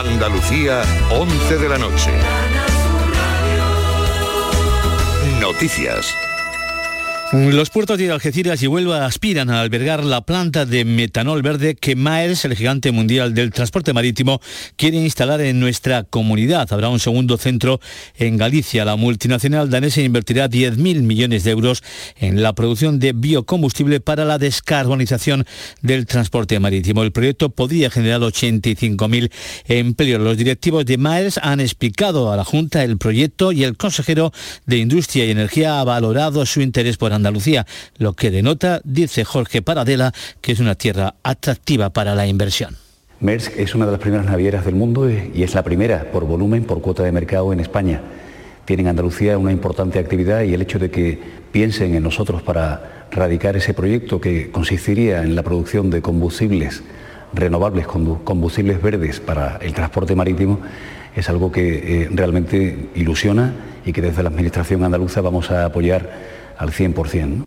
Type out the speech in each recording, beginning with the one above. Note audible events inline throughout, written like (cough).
Andalucía, 11 de la noche. Noticias. Los puertos de Algeciras y Huelva aspiran a albergar la planta de metanol verde que Maersk, el gigante mundial del transporte marítimo, quiere instalar en nuestra comunidad. Habrá un segundo centro en Galicia. La multinacional danesa invertirá 10.000 millones de euros en la producción de biocombustible para la descarbonización del transporte marítimo. El proyecto podría generar 85.000 empleos. Los directivos de Maersk han explicado a la Junta el proyecto y el consejero de Industria y Energía ha valorado su interés por Andalucía, lo que denota, dice Jorge Paradela, que es una tierra atractiva para la inversión. Maersk es una de las primeras navieras del mundo y es la primera por volumen, por cuota de mercado en España. Tiene en Andalucía una importante actividad y el hecho de que piensen en nosotros para radicar ese proyecto que consistiría en la producción de combustibles renovables, combustibles verdes para el transporte marítimo, es algo que eh, realmente ilusiona y que desde la Administración andaluza vamos a apoyar al 100%.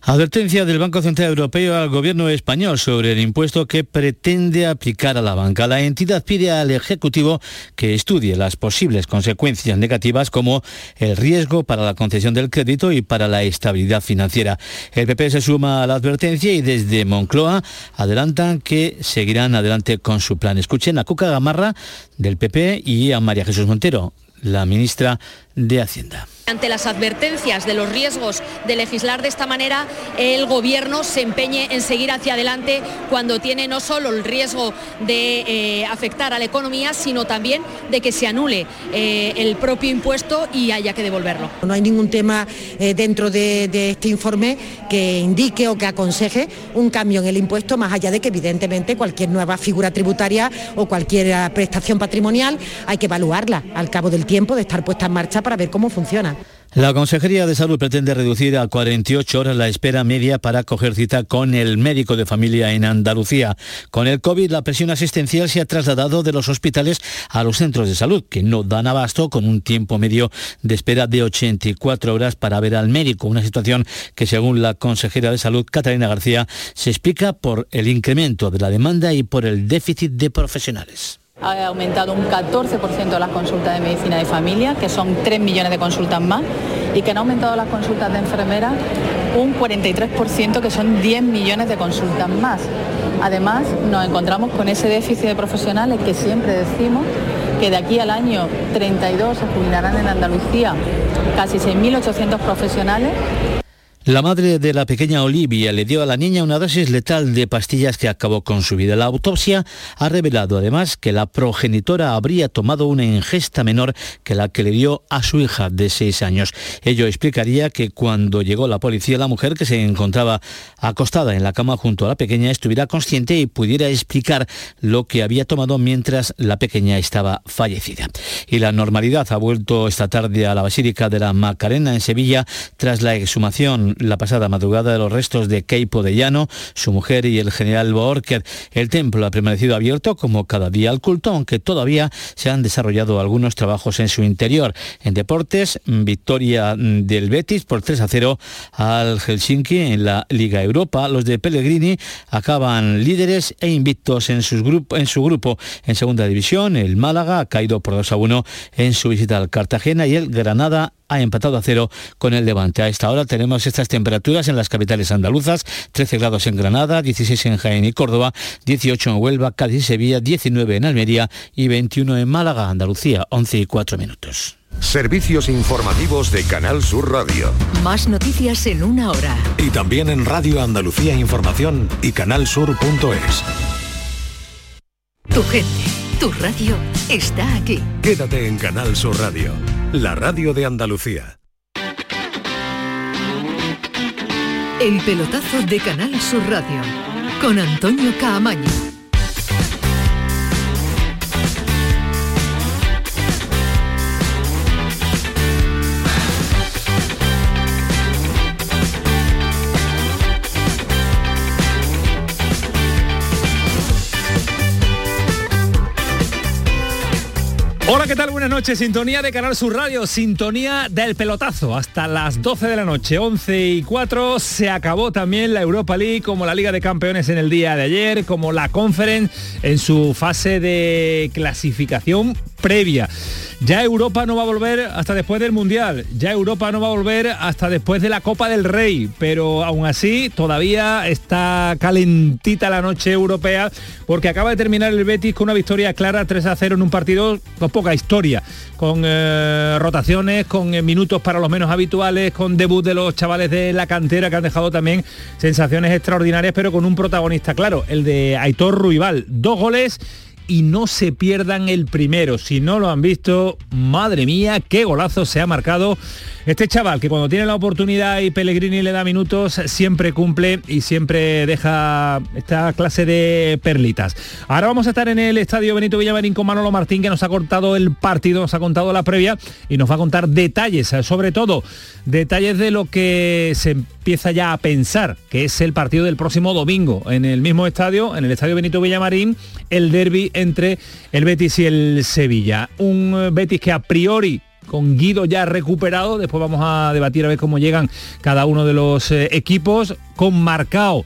Advertencia del Banco Central Europeo al gobierno español sobre el impuesto que pretende aplicar a la banca. La entidad pide al Ejecutivo que estudie las posibles consecuencias negativas como el riesgo para la concesión del crédito y para la estabilidad financiera. El PP se suma a la advertencia y desde Moncloa adelantan que seguirán adelante con su plan. Escuchen a Cuca Gamarra del PP y a María Jesús Montero, la ministra de Hacienda. Ante las advertencias de los riesgos de legislar de esta manera, el Gobierno se empeñe en seguir hacia adelante cuando tiene no solo el riesgo de eh, afectar a la economía, sino también de que se anule eh, el propio impuesto y haya que devolverlo. No hay ningún tema eh, dentro de, de este informe que indique o que aconseje un cambio en el impuesto, más allá de que evidentemente cualquier nueva figura tributaria o cualquier prestación patrimonial hay que evaluarla al cabo del tiempo de estar puesta en marcha para ver cómo funciona. La Consejería de Salud pretende reducir a 48 horas la espera media para coger cita con el médico de familia en Andalucía. Con el COVID, la presión asistencial se ha trasladado de los hospitales a los centros de salud, que no dan abasto con un tiempo medio de espera de 84 horas para ver al médico. Una situación que, según la consejera de Salud, Catalina García, se explica por el incremento de la demanda y por el déficit de profesionales. Ha aumentado un 14% las consultas de medicina de familia, que son 3 millones de consultas más, y que han aumentado las consultas de enfermeras un 43%, que son 10 millones de consultas más. Además, nos encontramos con ese déficit de profesionales que siempre decimos que de aquí al año 32 se jubilarán en Andalucía casi 6.800 profesionales la madre de la pequeña Olivia le dio a la niña una dosis letal de pastillas que acabó con su vida. La autopsia ha revelado además que la progenitora habría tomado una ingesta menor que la que le dio a su hija de seis años. Ello explicaría que cuando llegó la policía, la mujer que se encontraba acostada en la cama junto a la pequeña estuviera consciente y pudiera explicar lo que había tomado mientras la pequeña estaba fallecida. Y la normalidad ha vuelto esta tarde a la Basílica de la Macarena en Sevilla tras la exhumación la pasada madrugada de los restos de Keipo de Llano, su mujer y el general Boorker. El templo ha permanecido abierto como cada día al culto, aunque todavía se han desarrollado algunos trabajos en su interior. En deportes, victoria del Betis por 3 a 0 al Helsinki en la Liga Europa. Los de Pellegrini acaban líderes e invictos en, en su grupo. En segunda división, el Málaga ha caído por 2 a 1 en su visita al Cartagena y el Granada ha empatado a cero con el Levante. A esta hora tenemos estas temperaturas en las capitales andaluzas, 13 grados en Granada, 16 en Jaén y Córdoba, 18 en Huelva, Cádiz y Sevilla, 19 en Almería y 21 en Málaga, Andalucía, 11 y 4 minutos. Servicios informativos de Canal Sur Radio. Más noticias en una hora. Y también en Radio Andalucía Información y canalsur.es. Tu gente, tu radio está aquí. Quédate en Canal Sur Radio la radio de Andalucía. El pelotazo de Canal Sur Radio con Antonio Caamaño. Hola, ¿qué tal? Buenas noches. Sintonía de Canal Sur Radio, sintonía del pelotazo. Hasta las 12 de la noche, 11 y 4, se acabó también la Europa League, como la Liga de Campeones en el día de ayer, como la Conference en su fase de clasificación previa. Ya Europa no va a volver hasta después del Mundial, ya Europa no va a volver hasta después de la Copa del Rey, pero aún así todavía está calentita la noche europea porque acaba de terminar el Betis con una victoria clara 3 a 0 en un partido con poca historia, con eh, rotaciones, con eh, minutos para los menos habituales, con debut de los chavales de la cantera que han dejado también sensaciones extraordinarias, pero con un protagonista claro, el de Aitor Ruibal. Dos goles y no se pierdan el primero. Si no lo han visto, madre mía, qué golazo se ha marcado este chaval que cuando tiene la oportunidad y Pellegrini le da minutos, siempre cumple y siempre deja esta clase de perlitas. Ahora vamos a estar en el estadio Benito Villamarín con Manolo Martín que nos ha cortado el partido, nos ha contado la previa y nos va a contar detalles, sobre todo detalles de lo que se empieza ya a pensar, que es el partido del próximo domingo en el mismo estadio, en el estadio Benito Villamarín, el derby entre el Betis y el Sevilla. Un Betis que a priori con Guido ya recuperado, después vamos a debatir a ver cómo llegan cada uno de los eh, equipos, con Marcao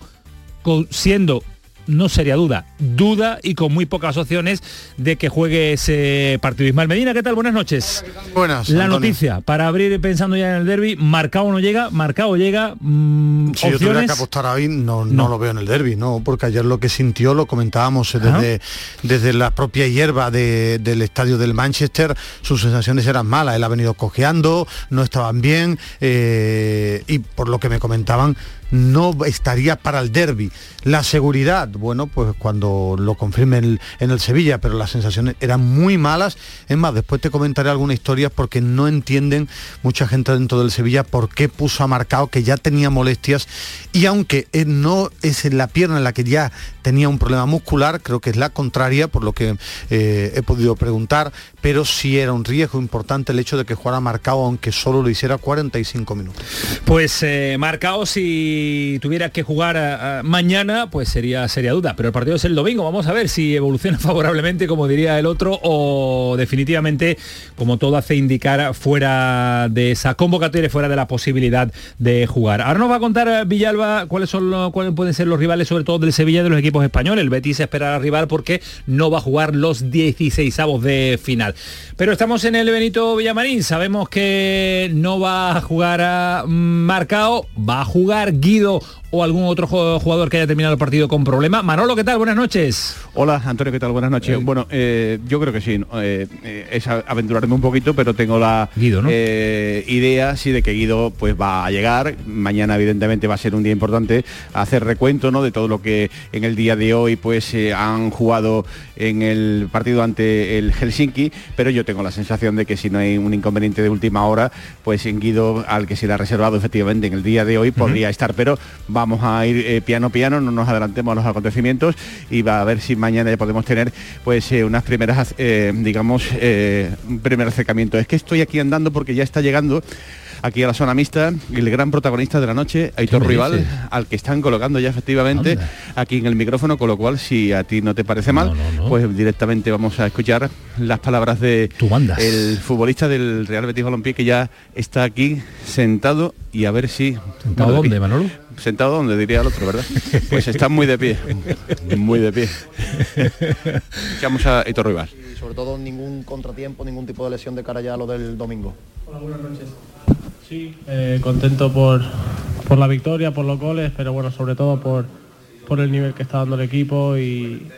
siendo no sería duda, duda y con muy pocas opciones de que juegue ese partido. Ismael Medina, ¿qué tal? Buenas noches. Buenas. La noticia, para abrir pensando ya en el derby, marcado no llega, marcado llega. Mm, si yo tuviera que apostar ahí, no, no, lo veo en el derby, no, porque ayer lo que sintió lo comentábamos desde, desde la propia hierba del estadio del Manchester, sus sensaciones eran malas, él ha venido cojeando, no estaban bien, eh, y por lo que me comentaban, no estaría para el derby. La seguridad, bueno, pues cuando lo confirmen en el, Sevilla, pero las sensaciones eran muy malas. Es más, después te comentaré alguna historia porque no entienden mucha gente dentro del Sevilla por qué puso a marcado que ya tenía molestias y aunque no es en la pierna en la que ya tenía un problema muscular, creo que es la contraria, por lo que eh, he podido preguntar, pero sí era un riesgo importante el hecho de que jugara marcado, aunque solo lo hiciera 45 minutos. Pues eh, marcado si tuviera que jugar eh, mañana, pues sería, sería duda, pero el partido es el domingo, vamos a ver si evoluciona (laughs) favorablemente, como diría el otro, o definitivamente, como todo hace indicar, fuera de esa convocatoria, fuera de la posibilidad de jugar. Ahora nos va a contar Villalba cuáles son cuáles pueden ser los rivales, sobre todo del Sevilla de los equipos español. El Betis espera al rival porque no va a jugar los 16 avos de final. Pero estamos en el Benito Villamarín. Sabemos que no va a jugar a Marcao, va a jugar Guido o algún otro jugador que haya terminado el partido con problema. Manolo, ¿qué tal? Buenas noches. Hola, Antonio, ¿qué tal? Buenas noches. Eh, bueno, eh, yo creo que sí, eh, es aventurarme un poquito, pero tengo la idea sí de que Guido pues va a llegar. Mañana evidentemente va a ser un día importante hacer recuento ¿no? de todo lo que en el día de hoy pues han jugado en el partido ante el Helsinki, pero yo tengo la sensación de que si no hay un inconveniente de última hora, pues en Guido, al que se le ha reservado efectivamente en el día de hoy, podría estar, pero va vamos a ir eh, piano piano, no nos adelantemos a los acontecimientos y va a ver si mañana ya podemos tener pues eh, unas primeras, eh, digamos, un primer acercamiento. Es que estoy aquí andando porque ya está llegando aquí a la zona mixta el gran protagonista de la noche, Aitor Rival, al que están colocando ya efectivamente aquí en el micrófono, con lo cual si a ti no te parece mal, pues directamente vamos a escuchar las palabras de el futbolista del Real Betis Balompié que ya está aquí sentado y a ver si... ¿Sentado dónde, Manolo? Sentado donde diría el otro, ¿verdad? Pues está muy de pie, muy de pie. Escuchamos a Aitor Rival. Y sobre todo ningún contratiempo, ningún tipo de lesión de cara ya a lo del domingo. Hola, buenas noches. Sí, eh, contento por, por la victoria, por los goles, pero bueno, sobre todo por, por el nivel que está dando el equipo y,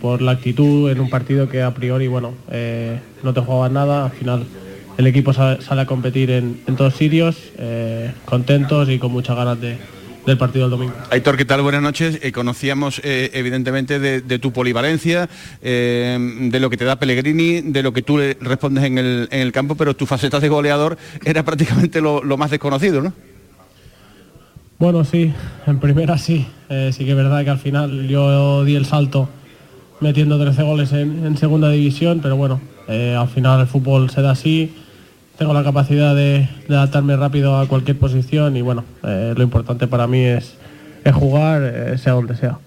por la actitud en un partido que a priori, bueno, eh, no te jugabas nada, al final el equipo sale, a competir en, todos sitios, eh, contentos y con muchas ganas de, del partido del domingo. Aitor, ¿qué tal? Buenas noches. Eh, conocíamos eh, evidentemente de, tu polivalencia, eh, de lo que te da Pellegrini, de lo que tú le respondes en el, campo, pero tu faceta de goleador era (laughs) prácticamente lo, más desconocido, ¿no? Bueno, sí, en primera sí. sí que es verdad que al final yo di el salto metiendo 13 goles en, en segunda división, pero bueno, al final el fútbol se da así tengo la capacidad de, adaptarme rápido a cualquier posición y bueno, eh, lo importante para mí es, jugar, eh, sea donde sea.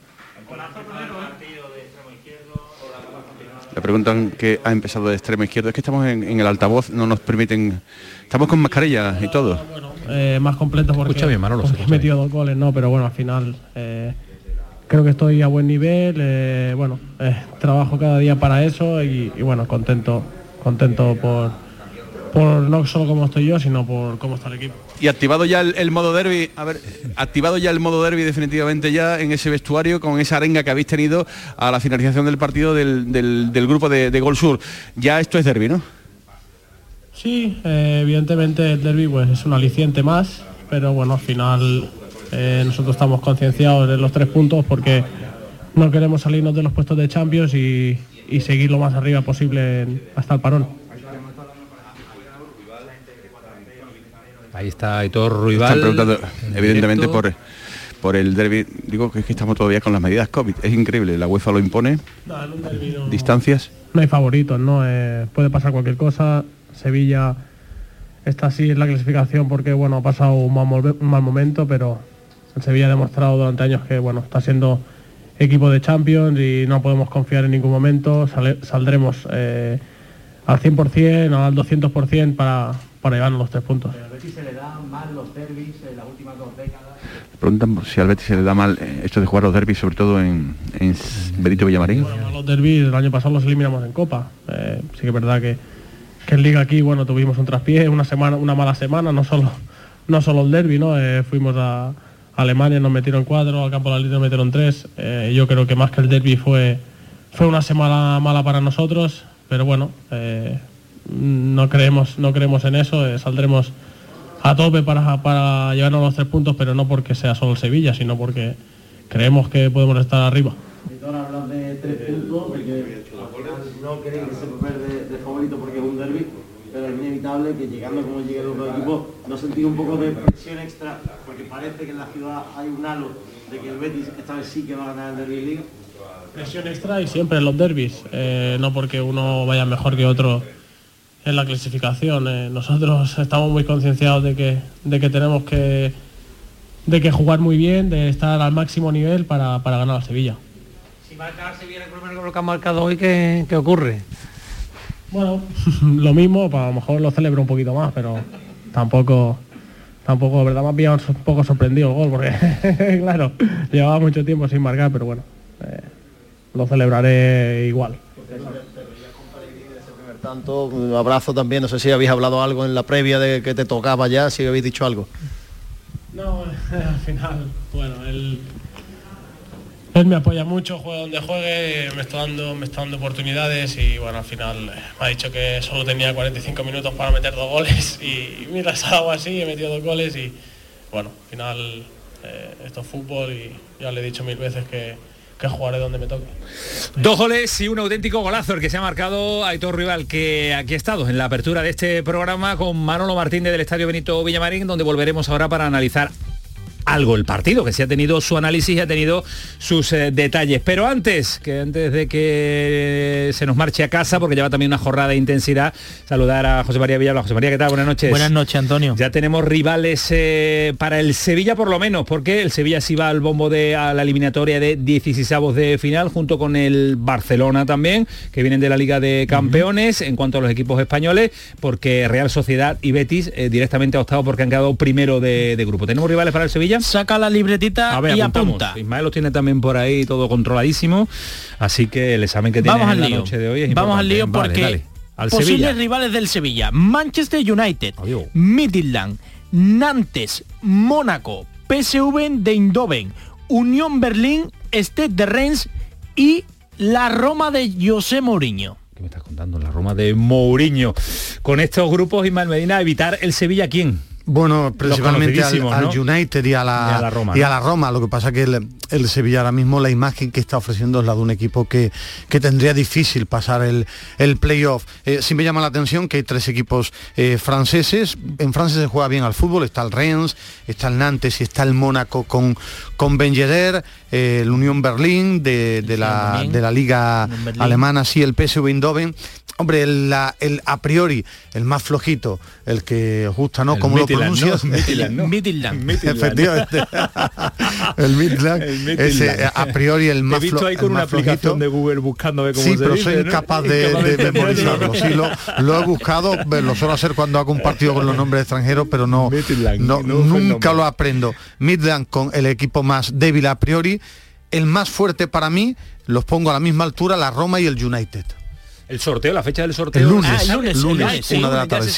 Le preguntan que ha empezado de extremo izquierdo. Es que estamos en, el altavoz, no nos permiten... Estamos con mascarilla y todo. Eh, más completo porque, bien, he metido dos goles, no, pero bueno, al final eh, creo que estoy a buen nivel. Eh, bueno, trabajo cada día para eso y, y bueno, contento, contento por por no solo como estoy yo, sino por cómo está el equipo. Y activado ya el, modo derby, a ver, activado ya el modo derby definitivamente ya en ese vestuario con esa arenga que habéis tenido a la finalización del partido del, grupo de, Gol Sur. Ya esto es derby, ¿no? Sí, eh, evidentemente el derby pues, es un aliciente más, pero bueno, al final eh, nosotros estamos concienciados de los tres puntos porque no queremos salirnos de los puestos de Champions y, seguir lo más arriba posible hasta el parón. Ahí está Aitor Ruibal. Están preguntando, evidentemente, por, por el derby. Digo que es que estamos todavía con las medidas COVID. Es increíble, la UEFA lo impone. Distancias. No hay favoritos, ¿no? Eh, puede pasar cualquier cosa. Sevilla está así en la clasificación porque, bueno, ha pasado un mal, momento, pero el Sevilla ha demostrado durante años que, bueno, está siendo equipo de Champions y no podemos confiar en ningún momento. saldremos eh, al 100%, al 200% para, para llevarnos los tres puntos. ¿Al Betis se le da mal los derbis en las últimas dos décadas? Preguntan si al Betis se le da mal eh, esto de jugar los derbis, sobre todo en, en Benito Villamarín. Bueno, los derbis el año pasado los eliminamos en Copa. Eh, sí que es verdad que, que en Liga aquí bueno tuvimos un traspié, una semana, una mala semana, no solo, (laughs) no solo el derby, ¿no? Eh, fuimos a Alemania, nos metieron cuatro, al campo de la Liga nos metieron tres. yo creo que más que el derby fue, fue una semana mala para nosotros, pero bueno, no creemos, no creemos en eso, eh, saldremos a tope para, para llevarnos los tres puntos, pero no porque sea solo el Sevilla, sino porque creemos que podemos estar arriba. hablas de tres puntos, porque no queréis ese papel de, de, favorito porque es un derby, pero es inevitable que llegando como lleguen los dos equipos, no sentís un poco de presión extra, porque parece que en la ciudad hay un halo de que el Betis esta vez sí que va a ganar el derby liga. Presión extra y siempre en los derbis, eh, no porque uno vaya mejor que otro en la clasificación. Eh, nosotros estamos muy concienciados de que, de que tenemos que, de que jugar muy bien, de estar al máximo nivel para, ganar a Sevilla. Si marca Sevilla el primer gol que ha marcado hoy, ¿qué, ocurre? Bueno, (laughs) lo mismo, pues a lo mejor lo celebro un poquito más, pero tampoco, tampoco, verdad, me ha un poco sorprendido el gol, porque (laughs) claro, llevaba mucho tiempo sin marcar, pero bueno, eh, lo celebraré igual tanto, un abrazo también, no sé si habéis hablado algo en la previa de que te tocaba ya, si habéis dicho algo. No, (laughs) al final, bueno, él, él me apoya mucho, juega donde juegue, me está, dando, me está dando oportunidades y bueno, al final me ha dicho que solo tenía 45 minutos para meter dos goles (laughs) y mira, ha dado así, he metido dos goles y bueno, al final eh, esto es fútbol y ya le he dicho mil veces que que jugaré donde me toque. Dos goles y un auténtico golazo el que se ha marcado Aitor Rival, que aquí ha estado en la apertura de este programa con Manolo Martínez del Estadio Benito Villamarín, donde volveremos ahora para analizar algo el partido, que se ha tenido su análisis y ha tenido sus eh, detalles. Pero antes, que antes de que se nos marche a casa, porque lleva también una jornada de intensidad, saludar a José María Villalba. José María, ¿qué tal? Buenas noches. Buenas noches, Antonio. Ya tenemos rivales eh, para el Sevilla por lo menos, porque el Sevilla sí va al bombo de a la eliminatoria de 16 de final, junto con el Barcelona también, que vienen de la Liga de Campeones, en cuanto a los equipos españoles, porque Real Sociedad y Betis eh, directamente ha optado porque han quedado primero de grupo. ¿Tenemos rivales para el Sevilla? Saca la libretita y apunta. Ismael lo tiene también por ahí todo controladísimo, así que el examen que tiene en la noche de hoy es Vamos al lío porque posibles rivales del Sevilla, Manchester United, Midland, Nantes, Mónaco, PSV de Eindhoven, Unión Berlín, Stade de Rennes y la Roma de José Mourinho. ¿Qué me estás contando? La Roma de Mourinho. Con estos grupos, Ismael Medina, evitar el Sevilla, ¿quién? Bueno, principalmente al, United y a, la, Roma, Lo que pasa que el, Sevilla ahora mismo la imagen que está ofreciendo es la de un equipo que, que tendría difícil pasar el, el playoff. Eh, sí me llama la atención que hay tres equipos eh, franceses. En Francia se juega bien al fútbol. Está el Rennes, está el Nantes y está el Mónaco con, con Ben Yedder, eh, el Unión Berlín de, la, de la liga alemana, sí, el PSV Eindhoven. Hombre, el, a priori, el más flojito, el que gusta, ¿no? como lo pronuncias. Midland. Efectivamente. (laughs) el Midland. Es a priori el más He visto ahí con una aplicación de Google buscando ver cómo Sí, se pero dice, soy ¿no? incapaz (laughs) de, de memorizarlo. Sí, lo, lo he buscado, lo suelo hacer cuando hago un partido con los nombres extranjeros, pero no, no nunca lo aprendo. Midland con el equipo más débil a priori, el más fuerte para mí, los pongo a la misma altura, la Roma y el United. El sorteo, la fecha del sorteo. El lunes, Ah, el lunes, lunes, sí, una de la tarde.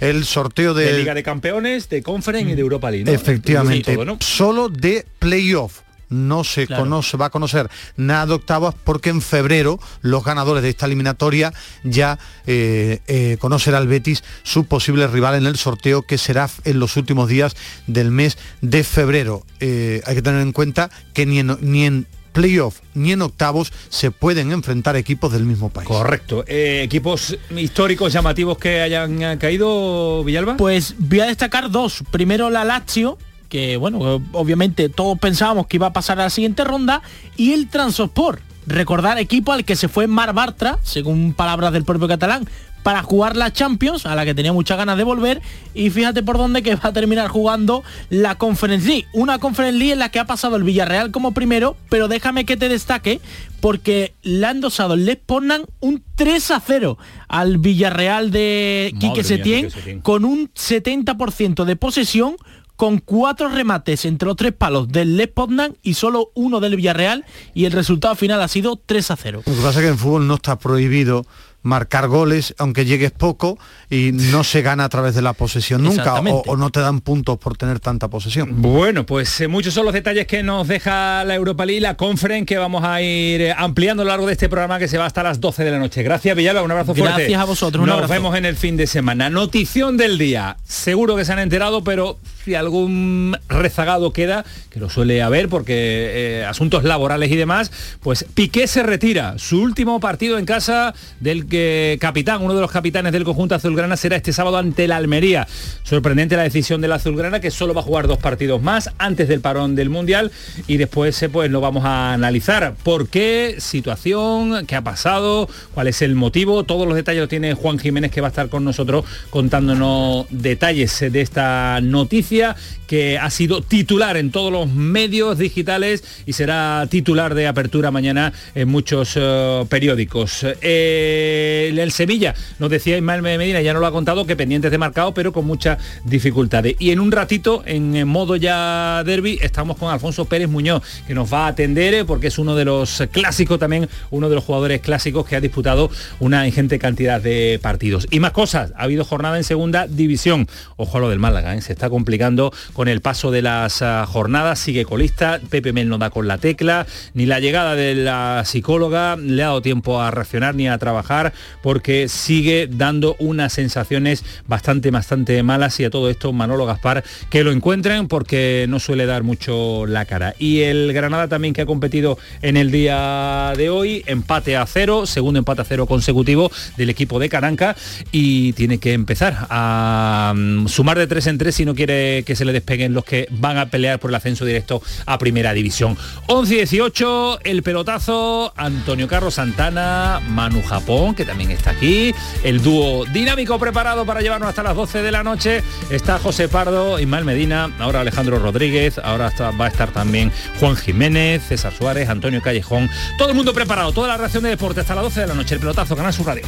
el sorteo de, de Liga de Campeones, de Conference y de Europa League. ¿no? Efectivamente, todo, ¿no? solo de playoff. No se Claro. conoce, va a conocer nada de octavas porque en febrero los ganadores de esta eliminatoria ya eh, eh, conocerá el Betis su posible rival en el sorteo que será en los últimos días del mes de febrero. Eh, hay que tener en cuenta que ni en, ni en playoff ni en octavos se pueden enfrentar equipos del mismo país. Correcto. Eh, equipos históricos llamativos que hayan eh, caído, Villalba. Pues voy a destacar dos. Primero la Lazio, que bueno, obviamente todos pensábamos que iba a pasar a la siguiente ronda, y el Transosport. Recordar equipo al que se fue Mar Bartra, según palabras del propio catalán, para jugar la Champions, a la que tenía muchas ganas de volver, y fíjate por dónde que va a terminar jugando la Conference League. Una Conference League en la que ha pasado el Villarreal como primero, pero déjame que te destaque, porque le han dosado Les Poznan un 3 a 0 al Villarreal de Quique Setién, Quique Setién. con un 70% de posesión, con cuatro remates entre los tres palos del Les Poznan y solo uno del Villarreal, y el resultado final ha sido 3 a 0. Lo que pasa es que en fútbol no está prohibido marcar goles, aunque llegues poco, y no se gana a través de la posesión nunca, o, no te dan puntos por tener tanta posesión. Bueno, pues eh, muchos son los detalles que nos deja la Europa League, la Conference, que vamos a ir eh, ampliando a lo largo de este programa que se va hasta las 12 de la noche. Gracias, Villalba, un abrazo fuerte. Gracias a vosotros, un Nos abrazo. vemos en el fin de semana. Notición del día. Seguro que se han enterado, pero si algún rezagado queda, que lo suele haber porque eh, asuntos laborales y demás, pues Piqué se retira. Su último partido en casa del que capitán, uno de los capitanes del conjunto azulgrana será este sábado ante la Almería. Sorprendente la decisión del azulgrana que solo va a jugar dos partidos más antes del parón del mundial y después eh, pues lo vamos a analizar. ¿Por qué? Situación, qué ha pasado, cuál es el motivo, todos los detalles los tiene Juan Jiménez que va a estar con nosotros contándonos detalles de esta noticia que ha sido titular en todos los medios digitales y será titular de apertura mañana en muchos eh, periódicos. Eh, el Sevilla, nos decía Ismael Medina, ya no lo ha contado, que pendientes de marcado, pero con muchas dificultades. Y en un ratito, en modo ya derby, estamos con Alfonso Pérez Muñoz, que nos va a atender eh, porque es uno de los clásicos también, uno de los jugadores clásicos que ha disputado una ingente cantidad de partidos. Y más cosas, ha habido jornada en segunda división. Ojo a lo del Málaga, eh, se está complicando con el paso de las ah, jornadas, sigue colista, Pepe Mel no da con la tecla, ni la llegada de la psicóloga le ha dado tiempo a reaccionar ni a trabajar, porque sigue dando unas sensaciones bastante, bastante malas y a todo esto Manolo Gaspar que lo encuentren porque no suele dar mucho la cara. Y el Granada también que ha competido en el día de hoy, empate a cero, segundo empate a cero consecutivo del equipo de Caranca y tiene que empezar a mm, sumar de tres en tres si no quiere que se le despeguen los que van a pelear por el ascenso directo a primera división. 11 y 18, el pelotazo, Antonio Carlos Santana, Manu Japón, que también está aquí, el dúo dinámico preparado para llevarnos hasta las 12 de la noche, está José Pardo, Ismael Medina, ahora Alejandro Rodríguez, ahora está- va a estar también Juan Jiménez, César Suárez, Antonio Callejón, todo el mundo preparado, toda la reacción de deporte hasta las 12 de la noche, el pelotazo, Canal Sur Radio.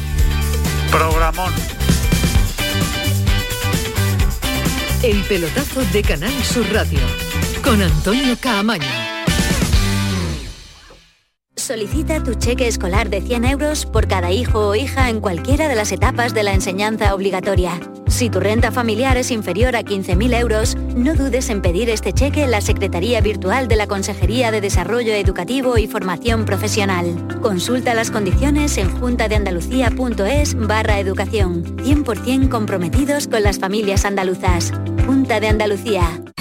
Programón. El pelotazo de Canal Sur Radio con Antonio Caamaño. Solicita tu cheque escolar de 100 euros por cada hijo o hija en cualquiera de las etapas de la enseñanza obligatoria. Si tu renta familiar es inferior a 15.000 euros, no dudes en pedir este cheque en la Secretaría Virtual de la Consejería de Desarrollo Educativo y Formación Profesional. Consulta las condiciones en juntadeandalucía.es barra educación. 100% comprometidos con las familias andaluzas. Junta de Andalucía.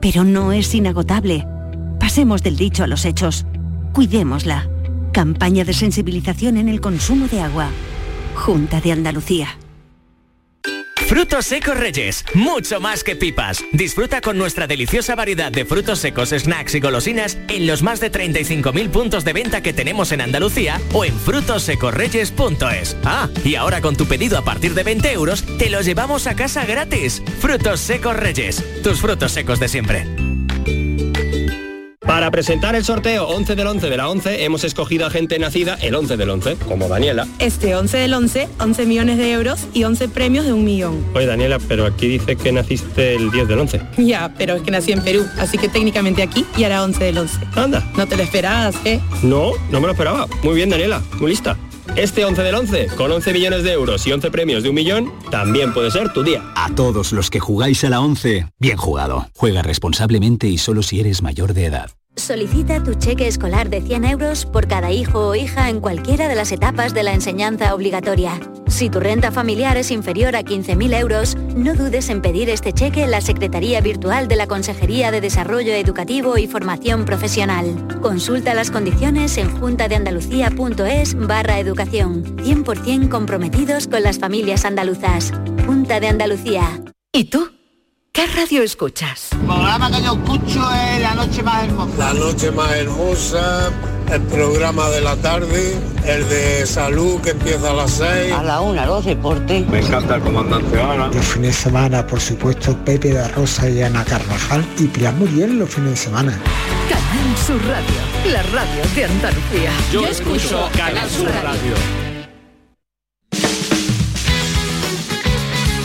pero no es inagotable. Pasemos del dicho a los hechos. Cuidémosla. Campaña de sensibilización en el consumo de agua. Junta de Andalucía. Frutos secos Reyes, mucho más que pipas. Disfruta con nuestra deliciosa variedad de frutos secos, snacks y golosinas en los más de 35.000 puntos de venta que tenemos en Andalucía o en frutosecorreyes.es. Ah, y ahora con tu pedido a partir de 20 euros, te los llevamos a casa gratis. Frutos secos Reyes, tus frutos secos de siempre. Para presentar el sorteo 11 del 11 de la 11 hemos escogido a gente nacida el 11 del 11, como Daniela. Este 11 del 11, 11 millones de euros y 11 premios de un millón. Oye Daniela, pero aquí dice que naciste el 10 del 11. Ya, pero es que nací en Perú, así que técnicamente aquí y hará 11 del 11. Anda. No te lo esperabas, ¿eh? No, no me lo esperaba. Muy bien Daniela, muy lista. Este 11 del 11, con 11 millones de euros y 11 premios de un millón, también puede ser tu día. A todos los que jugáis a la 11, bien jugado. Juega responsablemente y solo si eres mayor de edad. Solicita tu cheque escolar de 100 euros por cada hijo o hija en cualquiera de las etapas de la enseñanza obligatoria. Si tu renta familiar es inferior a 15.000 euros, no dudes en pedir este cheque en la Secretaría Virtual de la Consejería de Desarrollo Educativo y Formación Profesional. Consulta las condiciones en juntadeandalucía.es barra educación. 100% comprometidos con las familias andaluzas. Junta de Andalucía. ¿Y tú? ¿Qué radio escuchas? El programa que yo escucho es La Noche Más Hermosa. La Noche Más Hermosa, el programa de la tarde, el de salud que empieza a las 6. A la una, los deportes. Me encanta el comandante Ana. Los fines de semana, por supuesto, Pepe de Rosa y Ana Carvajal y Pilar Muriel los fines de semana. Canal Sur Radio, la radio de Andalucía. Yo, escucho Canal Sur Radio.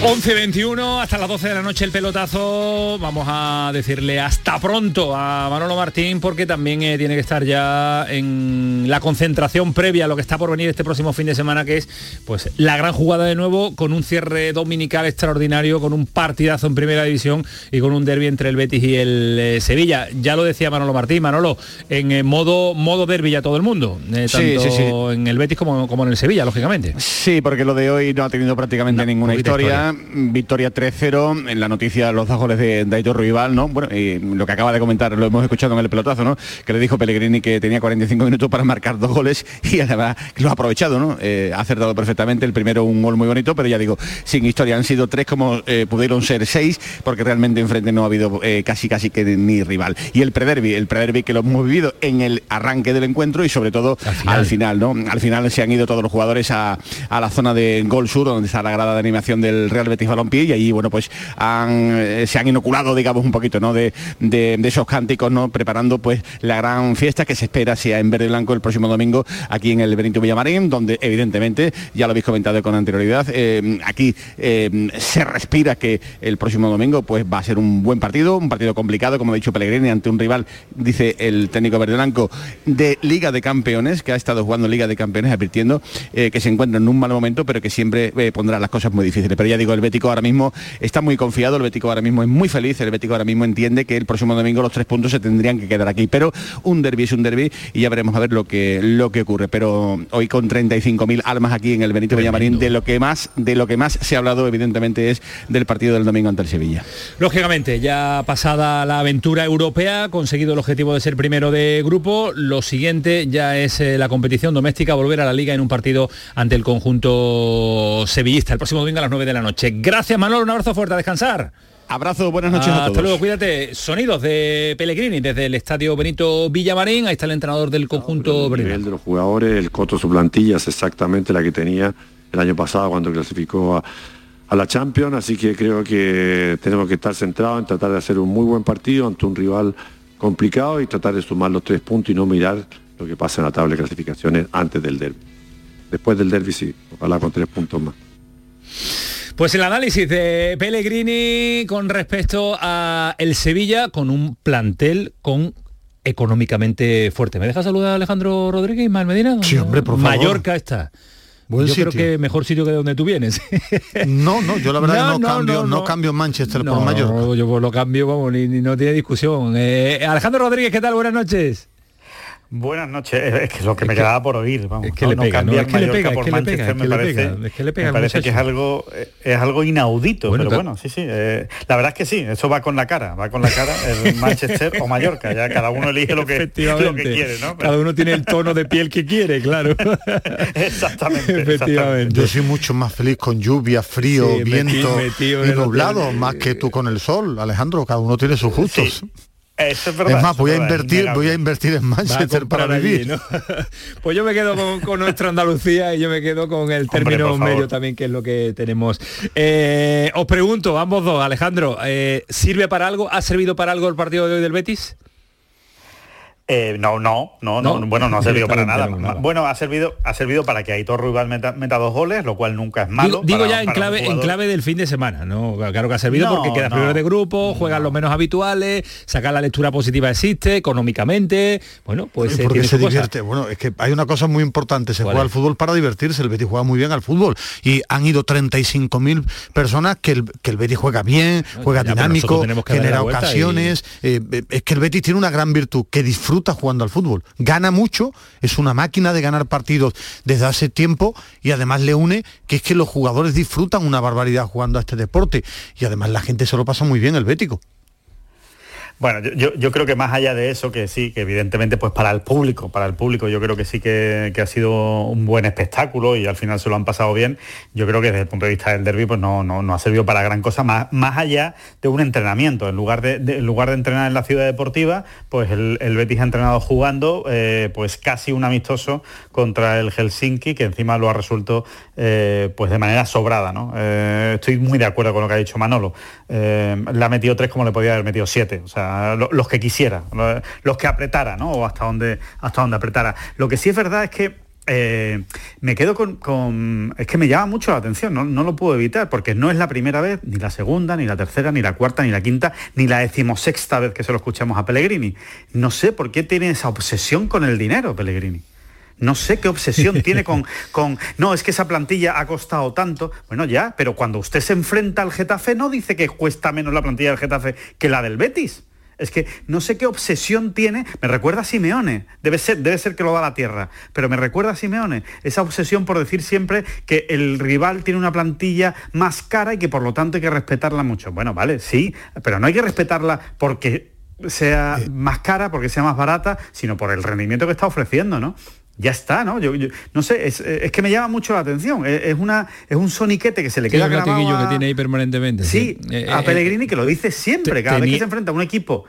11.21, hasta las 12 de la noche el pelotazo. Vamos a decirle hasta pronto a Manolo Martín porque también eh, tiene que estar ya en la concentración previa a lo que está por venir este próximo fin de semana, que es pues la gran jugada de nuevo con un cierre dominical extraordinario, con un partidazo en primera división y con un derby entre el Betis y el eh, Sevilla. Ya lo decía Manolo Martín, Manolo, en eh, modo, modo derby ya todo el mundo, eh, Sí, tanto sí, sí. en el Betis como, como en el Sevilla, lógicamente. Sí, porque lo de hoy no ha tenido prácticamente ninguna poquita historia. Victoria 3-0, en la noticia los dos goles de, Aitor Rival, ¿no? Bueno, y lo que acaba de comentar, lo hemos escuchado en el pelotazo, ¿no? Que le dijo Pellegrini que tenía 45 minutos para marcar dos goles (laughs) y que lo ha aprovechado, ¿no? Eh, ha acertado perfectamente, el primero un gol muy bonito, pero ya digo, sin historia, han sido tres como eh, pudieron ser seis, porque realmente enfrente no ha habido eh, casi casi que ni rival. Y el prederby, el prederby que lo hemos vivido en el arranque del encuentro y sobre todo al final, ¿no? Al final se han ido todos los jugadores a, a la zona de Gol Sur, donde está la grada de animación del Real Betis Balompié y allí, bueno, pues eh, se han inoculado, digamos, un poquito, ¿no? De, de- esos cánticos, ¿no? Preparando pues la gran fiesta que se espera sea en verde y blanco el próximo domingo aquí en el Benito Villamarín, donde evidentemente, ya lo habéis comentado con anterioridad, eh, aquí eh, se respira que el próximo domingo pues va a ser un buen partido, un partido complicado, como ha dicho Pellegrini, ante un rival, dice el técnico verde blanco, de Liga de Campeones, que ha estado jugando Liga de Campeones, advirtiendo que se encuentra en un mal momento, pero que siempre pondrá las cosas muy difíciles. Pero ya el Bético ahora mismo está muy confiado, el Bético ahora mismo es muy feliz, el Bético ahora mismo entiende que el próximo domingo los tres puntos se tendrían que quedar aquí. Pero un derby es un derby y ya veremos a ver lo que, lo que ocurre. Pero hoy con 35.000 almas aquí en el Benito Villamarín, de lo que más, de lo que más se ha hablado, evidentemente, es del partido del domingo ante el Sevilla. Lógicamente, ya pasada la aventura europea, conseguido el objetivo de ser primero de grupo, lo siguiente ya es eh, la competición doméstica, volver a la liga en un partido ante el conjunto sevillista el próximo domingo a las 9 de la noche. Gracias Manolo, un abrazo fuerte, a descansar. Abrazo, buenas noches a Hasta todos. luego, cuídate. Sonidos de Pellegrini desde el estadio Benito Villamarín, ahí está el entrenador del conjunto el nivel de los jugadores, el costo de su plantilla es exactamente la que tenía el año pasado cuando clasificó a, a la Champions, así que creo que tenemos que estar centrados en tratar de hacer un muy buen partido ante un rival complicado y tratar de sumar los tres puntos y no mirar lo que pasa en la tabla de clasificaciones antes del derby. Después del derby sí, ojalá con tres puntos más. Pues el análisis de Pellegrini con respecto a el Sevilla con un plantel con económicamente fuerte. ¿Me deja saludar a Alejandro Rodríguez y Medina? Sí, hombre, por favor. Mallorca está. Buen yo creo sitio. que mejor sitio que de donde tú vienes. No, no, yo la verdad (laughs) No, que no, no, cambio, no, cambio Manchester No, por Mallorca. yo por lo cambio, vamos, ni, ni no tiene discusión. Eh, Alejandro Rodríguez, ¿qué tal? Buenas noches. Buenas noches. (laughs) Es que lo que me quedaba por oír, vamos. Es que le pega, no, es que le pega, es por le pega, Manchester es me parece, pega, es que le pega me parece que es algo es algo inaudito, Bueno, pero bueno, sí, sí. eh, la verdad es que sí, eso va con la cara, va con la cara el (laughs) Manchester o Mallorca, ya cada uno elige lo que, lo que Efectivamente. quiere, ¿no? Cada uno tiene el tono de piel que quiere, claro. (laughs) Exactamente. Efectivamente. Yo soy mucho más feliz con lluvia, frío, Sí, viento metido- y nublado, más que tú con el sol, Alejandro, cada uno tiene sus gustos. Eso es verdad. es más, eso voy a invertir, voy a invertir en Manchester para allí, vivir. ¿no? (laughs) pues yo me quedo con, con nuestra Andalucía y yo me quedo con el término medio también, que es lo que tenemos. Eh, os pregunto, ambos dos, Alejandro, eh, ¿sirve para algo? ¿Ha servido para algo el partido de hoy del Betis? Eh, no, no, no, no, No, bueno, no ha servido (laughs) para nada. Bueno, ha servido, ha servido para que Aitor Ruibal meta, meta dos goles, lo cual nunca es malo. digo digo para- ya en clave, en clave del fin de semana, ¿no? Claro que ha servido No, porque quedas no. primero de grupo, juegan los menos habituales, sacar la lectura positiva existe, económicamente, bueno, pues eh, porque se cosa. divierte. Bueno, es que hay una cosa muy importante, se ¿Cuál juega es? al fútbol para divertirse, el Betis juega muy bien al fútbol y han ido 35.000 personas que el, que el Betis juega bien, juega ya, dinámico, tenemos que darle genera y- ocasiones, eh, eh, es que el Betis tiene una gran virtud, que disfruta jugando al fútbol, gana mucho, es una máquina de ganar partidos desde hace tiempo y además le une que es que los jugadores disfrutan una barbaridad jugando a este deporte y además la gente se lo pasa muy bien el Bético. Bueno, yo, creo que más allá de eso, que sí, que evidentemente pues para el público, para el público yo creo que sí que, ha sido un buen espectáculo y al final se lo han pasado bien. Yo creo que desde el punto de vista del derby pues no, no, no ha servido para gran cosa, más, más allá de un entrenamiento. En lugar de, en lugar de entrenar en la ciudad deportiva, pues el, Betis ha entrenado jugando eh, pues casi un amistoso contra el Helsinki, que encima lo ha resuelto eh, pues de manera sobrada. ¿no? Eh, estoy muy de acuerdo con lo que ha dicho Manolo. Le ha metido tres como le podía haber metido siete. O sea, lo- los que quisiera, lo- los que apretara, ¿no? O hasta donde, hasta donde apretara. Lo que sí es verdad es que eh, me quedo con, con- Es que me llama mucho la atención, ¿no? no lo puedo evitar, porque no es la primera vez, ni la segunda, ni la tercera, ni la cuarta, ni la quinta, ni la decimosexta vez que se lo escuchamos a Pellegrini. No sé por qué tiene esa obsesión con el dinero, Pellegrini. No sé qué obsesión tiene con, (laughs) con... No, es que esa plantilla ha costado tanto. Bueno, ya, pero cuando usted se enfrenta al Getafe no dice que cuesta menos la plantilla del Getafe que la del Betis. Es que no sé qué obsesión tiene, me recuerda a Simeone, debe ser, debe ser que lo da la tierra, pero me recuerda a Simeone, esa obsesión por decir siempre que el rival tiene una plantilla más cara y que por lo tanto hay que respetarla mucho. Bueno, vale, sí, pero no hay que respetarla porque sea más cara, porque sea más barata, sino por el rendimiento que está ofreciendo, ¿no? Ya está, ¿no? Yo, yo- no sé, es, es que me llama mucho la atención. Es, es una, es un soniquete que se le queda grabado a- que tiene ahí permanentemente. Sí, Eh, a eh, Pellegrini que lo dice siempre, cada vez que se enfrenta a un equipo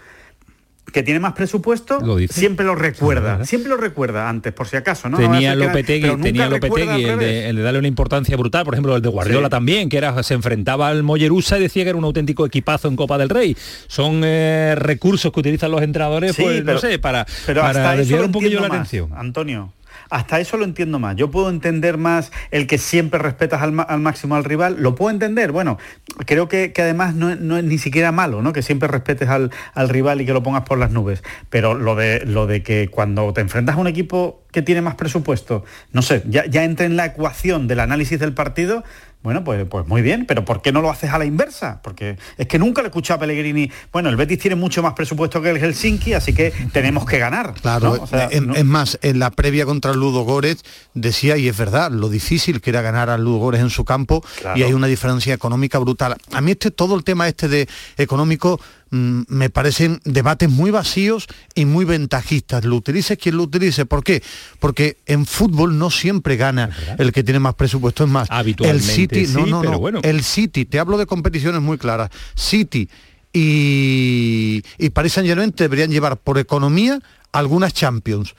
que tiene más presupuesto, Lo siempre lo recuerda, siempre lo recuerda antes, por si acaso, ¿no? Tenía Lopetegui, tenía Lopetegui el de, el de darle una importancia brutal, por ejemplo el de Guardiola Sí. también, que era se enfrentaba al Mollerusa y decía que era un auténtico equipazo en Copa del Rey. Son eh, recursos que utilizan los entrenadores, Sí, pues no sé, para, pero para desviar un poquillo la atención. Antonio. Hasta eso lo entiendo más. Yo puedo entender más el que siempre respetas al, al máximo al rival. Lo puedo entender. Bueno, creo que, que además no, no es ni siquiera malo, ¿no? Que siempre respetes al, al rival y que lo pongas por las nubes. Pero lo de, lo de que cuando te enfrentas a un equipo que tiene más presupuesto, no sé, ya, ya entra en la ecuación del análisis del partido, bueno, pues, pues muy bien, pero ¿por qué no lo haces a la inversa? Porque es que nunca le he escuchado a Pellegrini, bueno, el Betis tiene mucho más presupuesto que el Helsinki, así que (laughs) tenemos que ganar. Claro, ¿no? O sea, en- no- es más, en la previa contra Ludo Górez decía, y es verdad, lo difícil que era ganar al Ludo Górez en su campo Claro. y hay una diferencia económica brutal. A mí este todo el tema este de económico me parecen debates muy vacíos y muy ventajistas. Lo utilice quien lo utilice. ¿Por qué? Porque en fútbol no siempre gana el que tiene más presupuesto. Es más, el Habitualmente City, no, sí, no, no, bueno. el City, te hablo de competiciones muy claras. City y, y Paris Saint Germain deberían llevar por economía algunas Champions.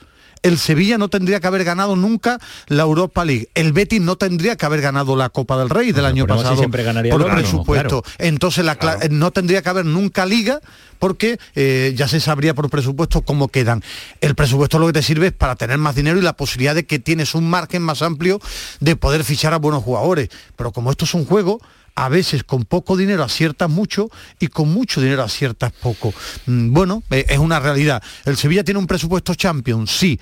El Sevilla no tendría que haber ganado nunca la Europa League. El Betis no tendría que haber ganado la Copa del Rey del año pasado siempre ganaría por mismo, presupuesto. Entonces la no tendría que haber nunca liga porque eh, ya se sabría por presupuesto cómo quedan. El presupuesto lo que te sirve es para tener más dinero y la posibilidad de que tienes un margen más amplio de poder fichar a buenos jugadores. Pero como esto es un juego, a veces con poco dinero aciertas mucho y con mucho dinero aciertas poco. Mm, Bueno, eh, es una realidad. El Sevilla tiene un presupuesto Champions, sí.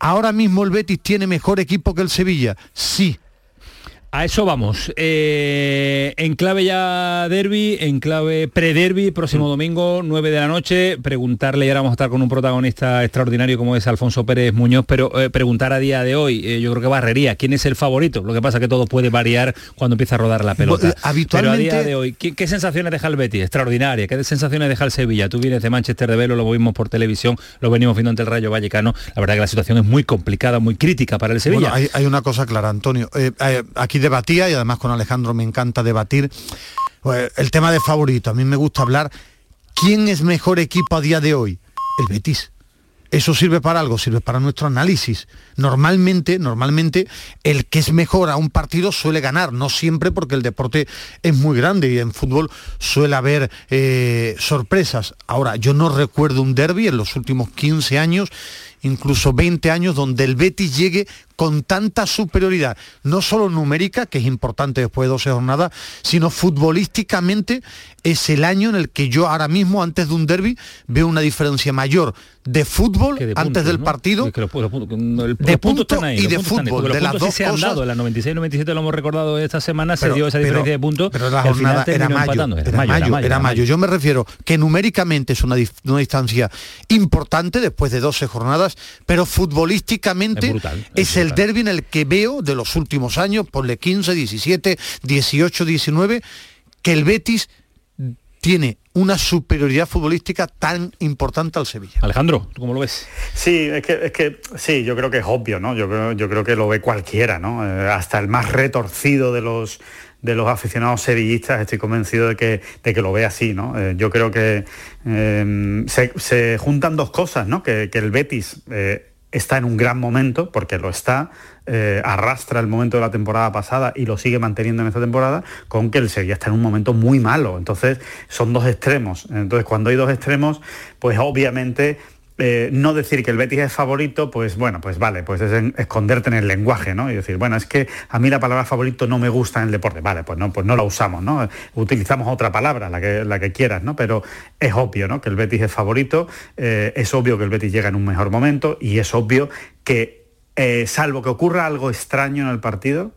Ahora mismo el Betis tiene mejor equipo que el Sevilla, sí. A eso vamos. Eh, en clave ya derby, en clave pre-derby, próximo mm. domingo, 9 de la noche. Preguntarle, y ahora vamos a estar con un protagonista extraordinario como es Alfonso Pérez Muñoz, pero eh, preguntar a día de hoy, eh, yo creo que barrería, ¿quién es el favorito? Lo que pasa es que todo puede variar cuando empieza a rodar la pelota. habitualmente... Pero a día de hoy, ¿qué, sensaciones deja el Betis? Extraordinaria. ¿Qué sensaciones deja el Sevilla? Tú vienes de Manchester de Velo, lo vimos por televisión, lo venimos viendo ante el Rayo Vallecano. La verdad que la situación es muy complicada, muy crítica para el Sevilla. hay, hay, una cosa clara, Antonio. aquí debatía y además con Alejandro me encanta debatir pues, el tema de favorito. A mí me gusta hablar quién es mejor equipo a día de hoy. El Betis. Eso sirve para algo, sirve para nuestro análisis. Normalmente, normalmente, el que es mejor a un partido suele ganar, no siempre porque el deporte es muy grande y en fútbol suele haber eh, sorpresas. Ahora, yo no recuerdo un derby en los últimos 15 años incluso 20 años donde el Betis llegue con tanta superioridad, no solo numérica, que es importante después de 12 jornadas, sino futbolísticamente es el año en el que yo ahora mismo, antes de un derby, veo una diferencia mayor de fútbol antes del partido, de punto y de fútbol, de las dos se han dado, en la 96-97 lo hemos recordado esta semana, se dio esa diferencia de puntos, pero la jornada era mayo, era, mayo, Yo me refiero que numéricamente es una, una distancia importante después de 12 jornadas, pero futbolísticamente es, el derby en el que veo de los últimos años, ponle 15, 17, 18, 19, que el Betis tiene una superioridad futbolística tan importante al Sevilla. Alejandro, cómo lo ves? Sí, es que, es que sí, yo creo que es obvio, ¿no? Yo creo, yo creo que lo ve cualquiera, ¿no? Eh, hasta el más retorcido de los de los aficionados sevillistas estoy convencido de que, de que lo ve así, ¿no? Eh, yo creo que eh, se, juntan dos cosas, ¿no? Que, el Betis está en un gran momento, porque lo está, eh, arrastra el momento de la temporada pasada y lo sigue manteniendo en esta temporada, con que el Sevilla está en un momento muy malo. Entonces, son dos extremos. Entonces, cuando hay dos extremos, pues obviamente eh, no decir que el Betis es favorito, pues bueno, pues vale, pues es esconderte en el lenguaje, ¿no? Y decir, bueno, es que a mí la palabra favorito no me gusta en el deporte. Vale, pues no, pues no la usamos, ¿no? Utilizamos otra palabra, la que, la que quieras, ¿no? Pero es obvio, ¿no? Que el Betis es favorito, eh, es obvio que el Betis llega en un mejor momento y es obvio que, eh, salvo que ocurra algo extraño en el partido,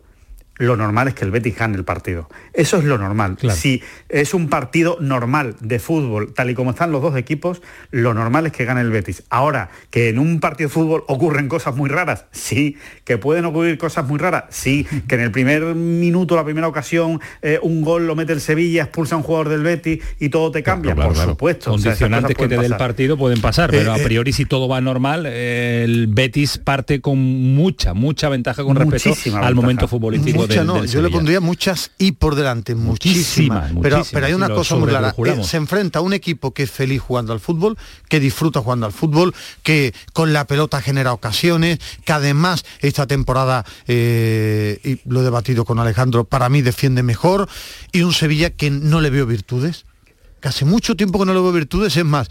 lo normal es que el Betis gane el partido. Eso es lo normal. Si es un partido normal de fútbol, tal y como están los dos equipos, lo normal es que gane el Betis. Ahora, que en un partido de fútbol ocurren cosas muy raras, sí. Que pueden ocurrir cosas muy raras, sí. (laughs) Que en el primer minuto, la primera ocasión, eh, un gol lo mete el Sevilla, expulsa a un jugador del Betis y todo te cambia, por supuesto. Condicionantes que te dé el partido pueden pasar, pero a eh, eh, priori si todo va normal, el Betis parte con mucha, mucha ventaja con respecto al momento futbolístico no, yo le pondría muchas y por delante, muchísimas. pero, pero hay una cosa muy clara. Eh, se enfrenta a un equipo que es feliz jugando al fútbol, que disfruta jugando al fútbol, que con la pelota genera ocasiones, que además esta temporada, eh, y lo he debatido con Alejandro, para mí defiende mejor, y un Sevilla que no le veo virtudes. Que hace mucho tiempo que no le veo virtudes, es más,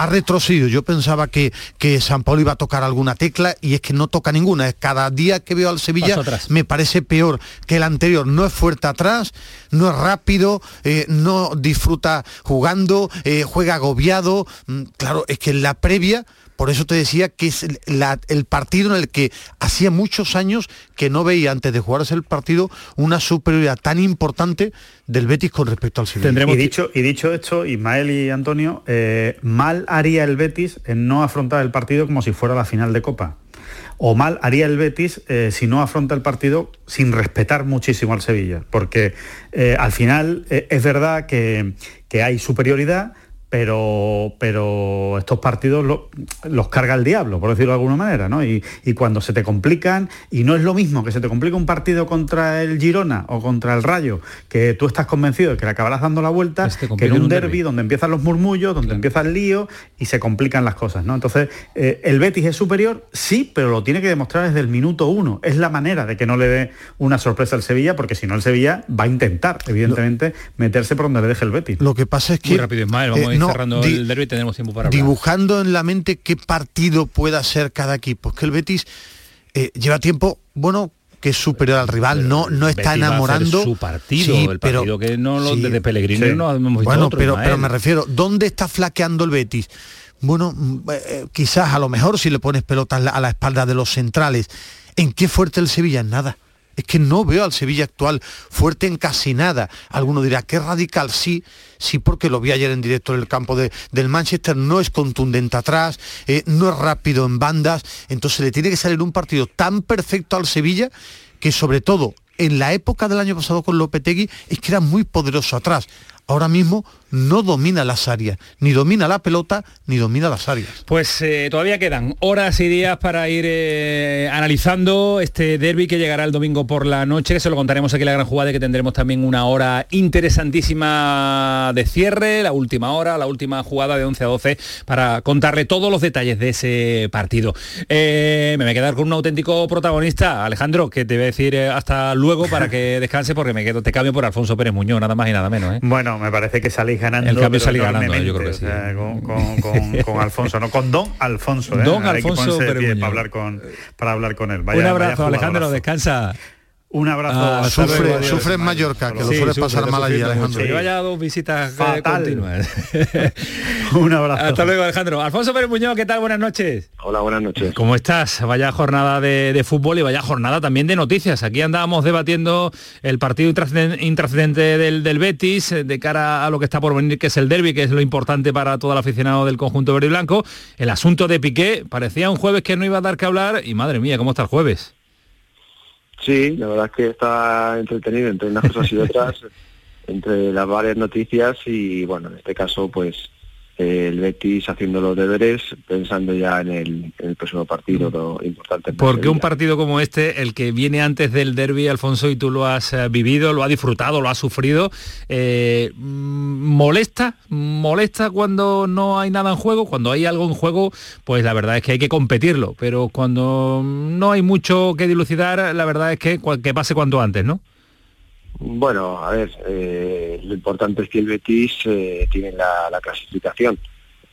ha retrocedido. Yo pensaba que, que San Paulo iba a tocar alguna tecla y es que no toca ninguna. Cada día que veo al Sevilla me parece peor que el anterior. No es fuerte atrás, no es rápido, eh, no disfruta jugando, eh, juega agobiado. Mm, claro, es que en la previa por eso te decía que es el partido en el que hacía muchos años que no veía antes de jugarse el partido una superioridad tan importante del Betis con respecto al Sevilla. Y dicho, y dicho esto, Ismael y Antonio, eh, mal haría el Betis en no afrontar el partido como si fuera la final de Copa o mal haría el Betis eh, si no afronta el partido sin respetar muchísimo al Sevilla, porque eh, al final es verdad que, que, hay superioridad, pero, pero estos partidos los carga el diablo, por decirlo de alguna manera, ¿no? Y, cuando se te complican, y no es lo mismo que se te complica un partido contra el Girona o contra el Rayo, que tú estás convencido de que le acabarás dando la vuelta, que en un, derby, donde empiezan los murmullos, donde empieza el lío y se complican las cosas, ¿no? Entonces, eh, ¿el Betis es superior? Sí, pero lo tiene que demostrar desde el minuto uno. Es la manera de que no le dé una sorpresa al Sevilla, porque si no el Sevilla va a intentar, evidentemente, meterse por donde le deje el Betis. Lo que pasa es que... Muy rápido, Ismael, vamos cerrando el derby tenemos tiempo para Dibujando en la mente qué partido pueda ser cada equipo. Es que el Betis eh, lleva tiempo, bueno, que es superior al rival, no, no está enamorando. su partido, el partido pero, que no lo de Pellegrini no hemos visto Bueno, pero, pero me refiero, ¿dónde está flaqueando el Betis? Bueno, mm, eh, quizás a lo mejor si le pones pelotas a la espalda de los centrales. ¿En qué fuerte el Sevilla? En nada es que no veo al Sevilla actual fuerte en casi nada. Alguno dirá, qué radical, sí, sí, porque lo vi ayer en directo en el campo de, del Manchester, no es contundente atrás, eh, no es rápido en bandas, entonces le tiene que salir un partido tan perfecto al Sevilla que sobre todo en la época del año pasado con Lopetegui es que era muy poderoso atrás ahora mismo no domina las áreas, ni domina la pelota, ni domina las áreas. Pues eh, todavía quedan horas y días para ir eh, analizando este derby que llegará el domingo por la noche, que se lo contaremos aquí en la gran jugada y que tendremos también una hora interesantísima de cierre, la última hora, la última jugada de 11 a 12, para contarle todos los detalles de ese partido. Eh, me voy a quedar con un auténtico protagonista, Alejandro, que te voy a decir hasta luego para que (laughs) descanse porque me quedo, te cambio por Alfonso Pérez Muñoz, nada más y nada menos. Bueno, me parece que salís ganando. El cambio salí ganando, yo creo que sí. (laughs) con, Alfonso, no con Don Alfonso. ¿eh? Don Alfonso, para hablar con para hablar con él. Un abrazo, Alejandro, descansa. Un abrazo. Ah, sufre, sufre en Mallorca, que lo suele pasar mal allí, Alejandro. Sí. vaya dos visitas eh, continuas. (laughs) Un abrazo. Hasta luego, Alejandro. Alfonso Pérez Muñoz, ¿qué tal? Buenas noches. Hola, buenas noches. ¿Cómo estás? Vaya jornada de, fútbol y vaya jornada también de noticias. Aquí andábamos debatiendo el partido intrascendente del, del Betis eh, de cara a lo que está por venir, que es el derby, que es lo importante para todo el aficionado del conjunto verde y blanco. El asunto de Piqué parecía un jueves que no iba a dar que hablar y madre mía, ¿cómo está el jueves? Sí, la verdad es que está entretenido entre unas cosas y otras, (laughs) entre las varias noticias y bueno, en este caso pues el Betis haciendo los deberes, pensando ya en el, próximo partido, lo importante. Porque un partido como este, el que viene antes del derby, Alfonso, y tú lo has eh, vivido, lo has disfrutado, lo has sufrido, eh, ¿molesta? ¿Molesta cuando no hay nada en juego? Cuando hay algo en juego, pues la verdad es que hay que competirlo, pero cuando no hay mucho que dilucidar, la verdad es que, que pase cuanto antes, ¿no? Bueno, a ver, eh, lo importante es que el Betis eh, tiene la, clasificación,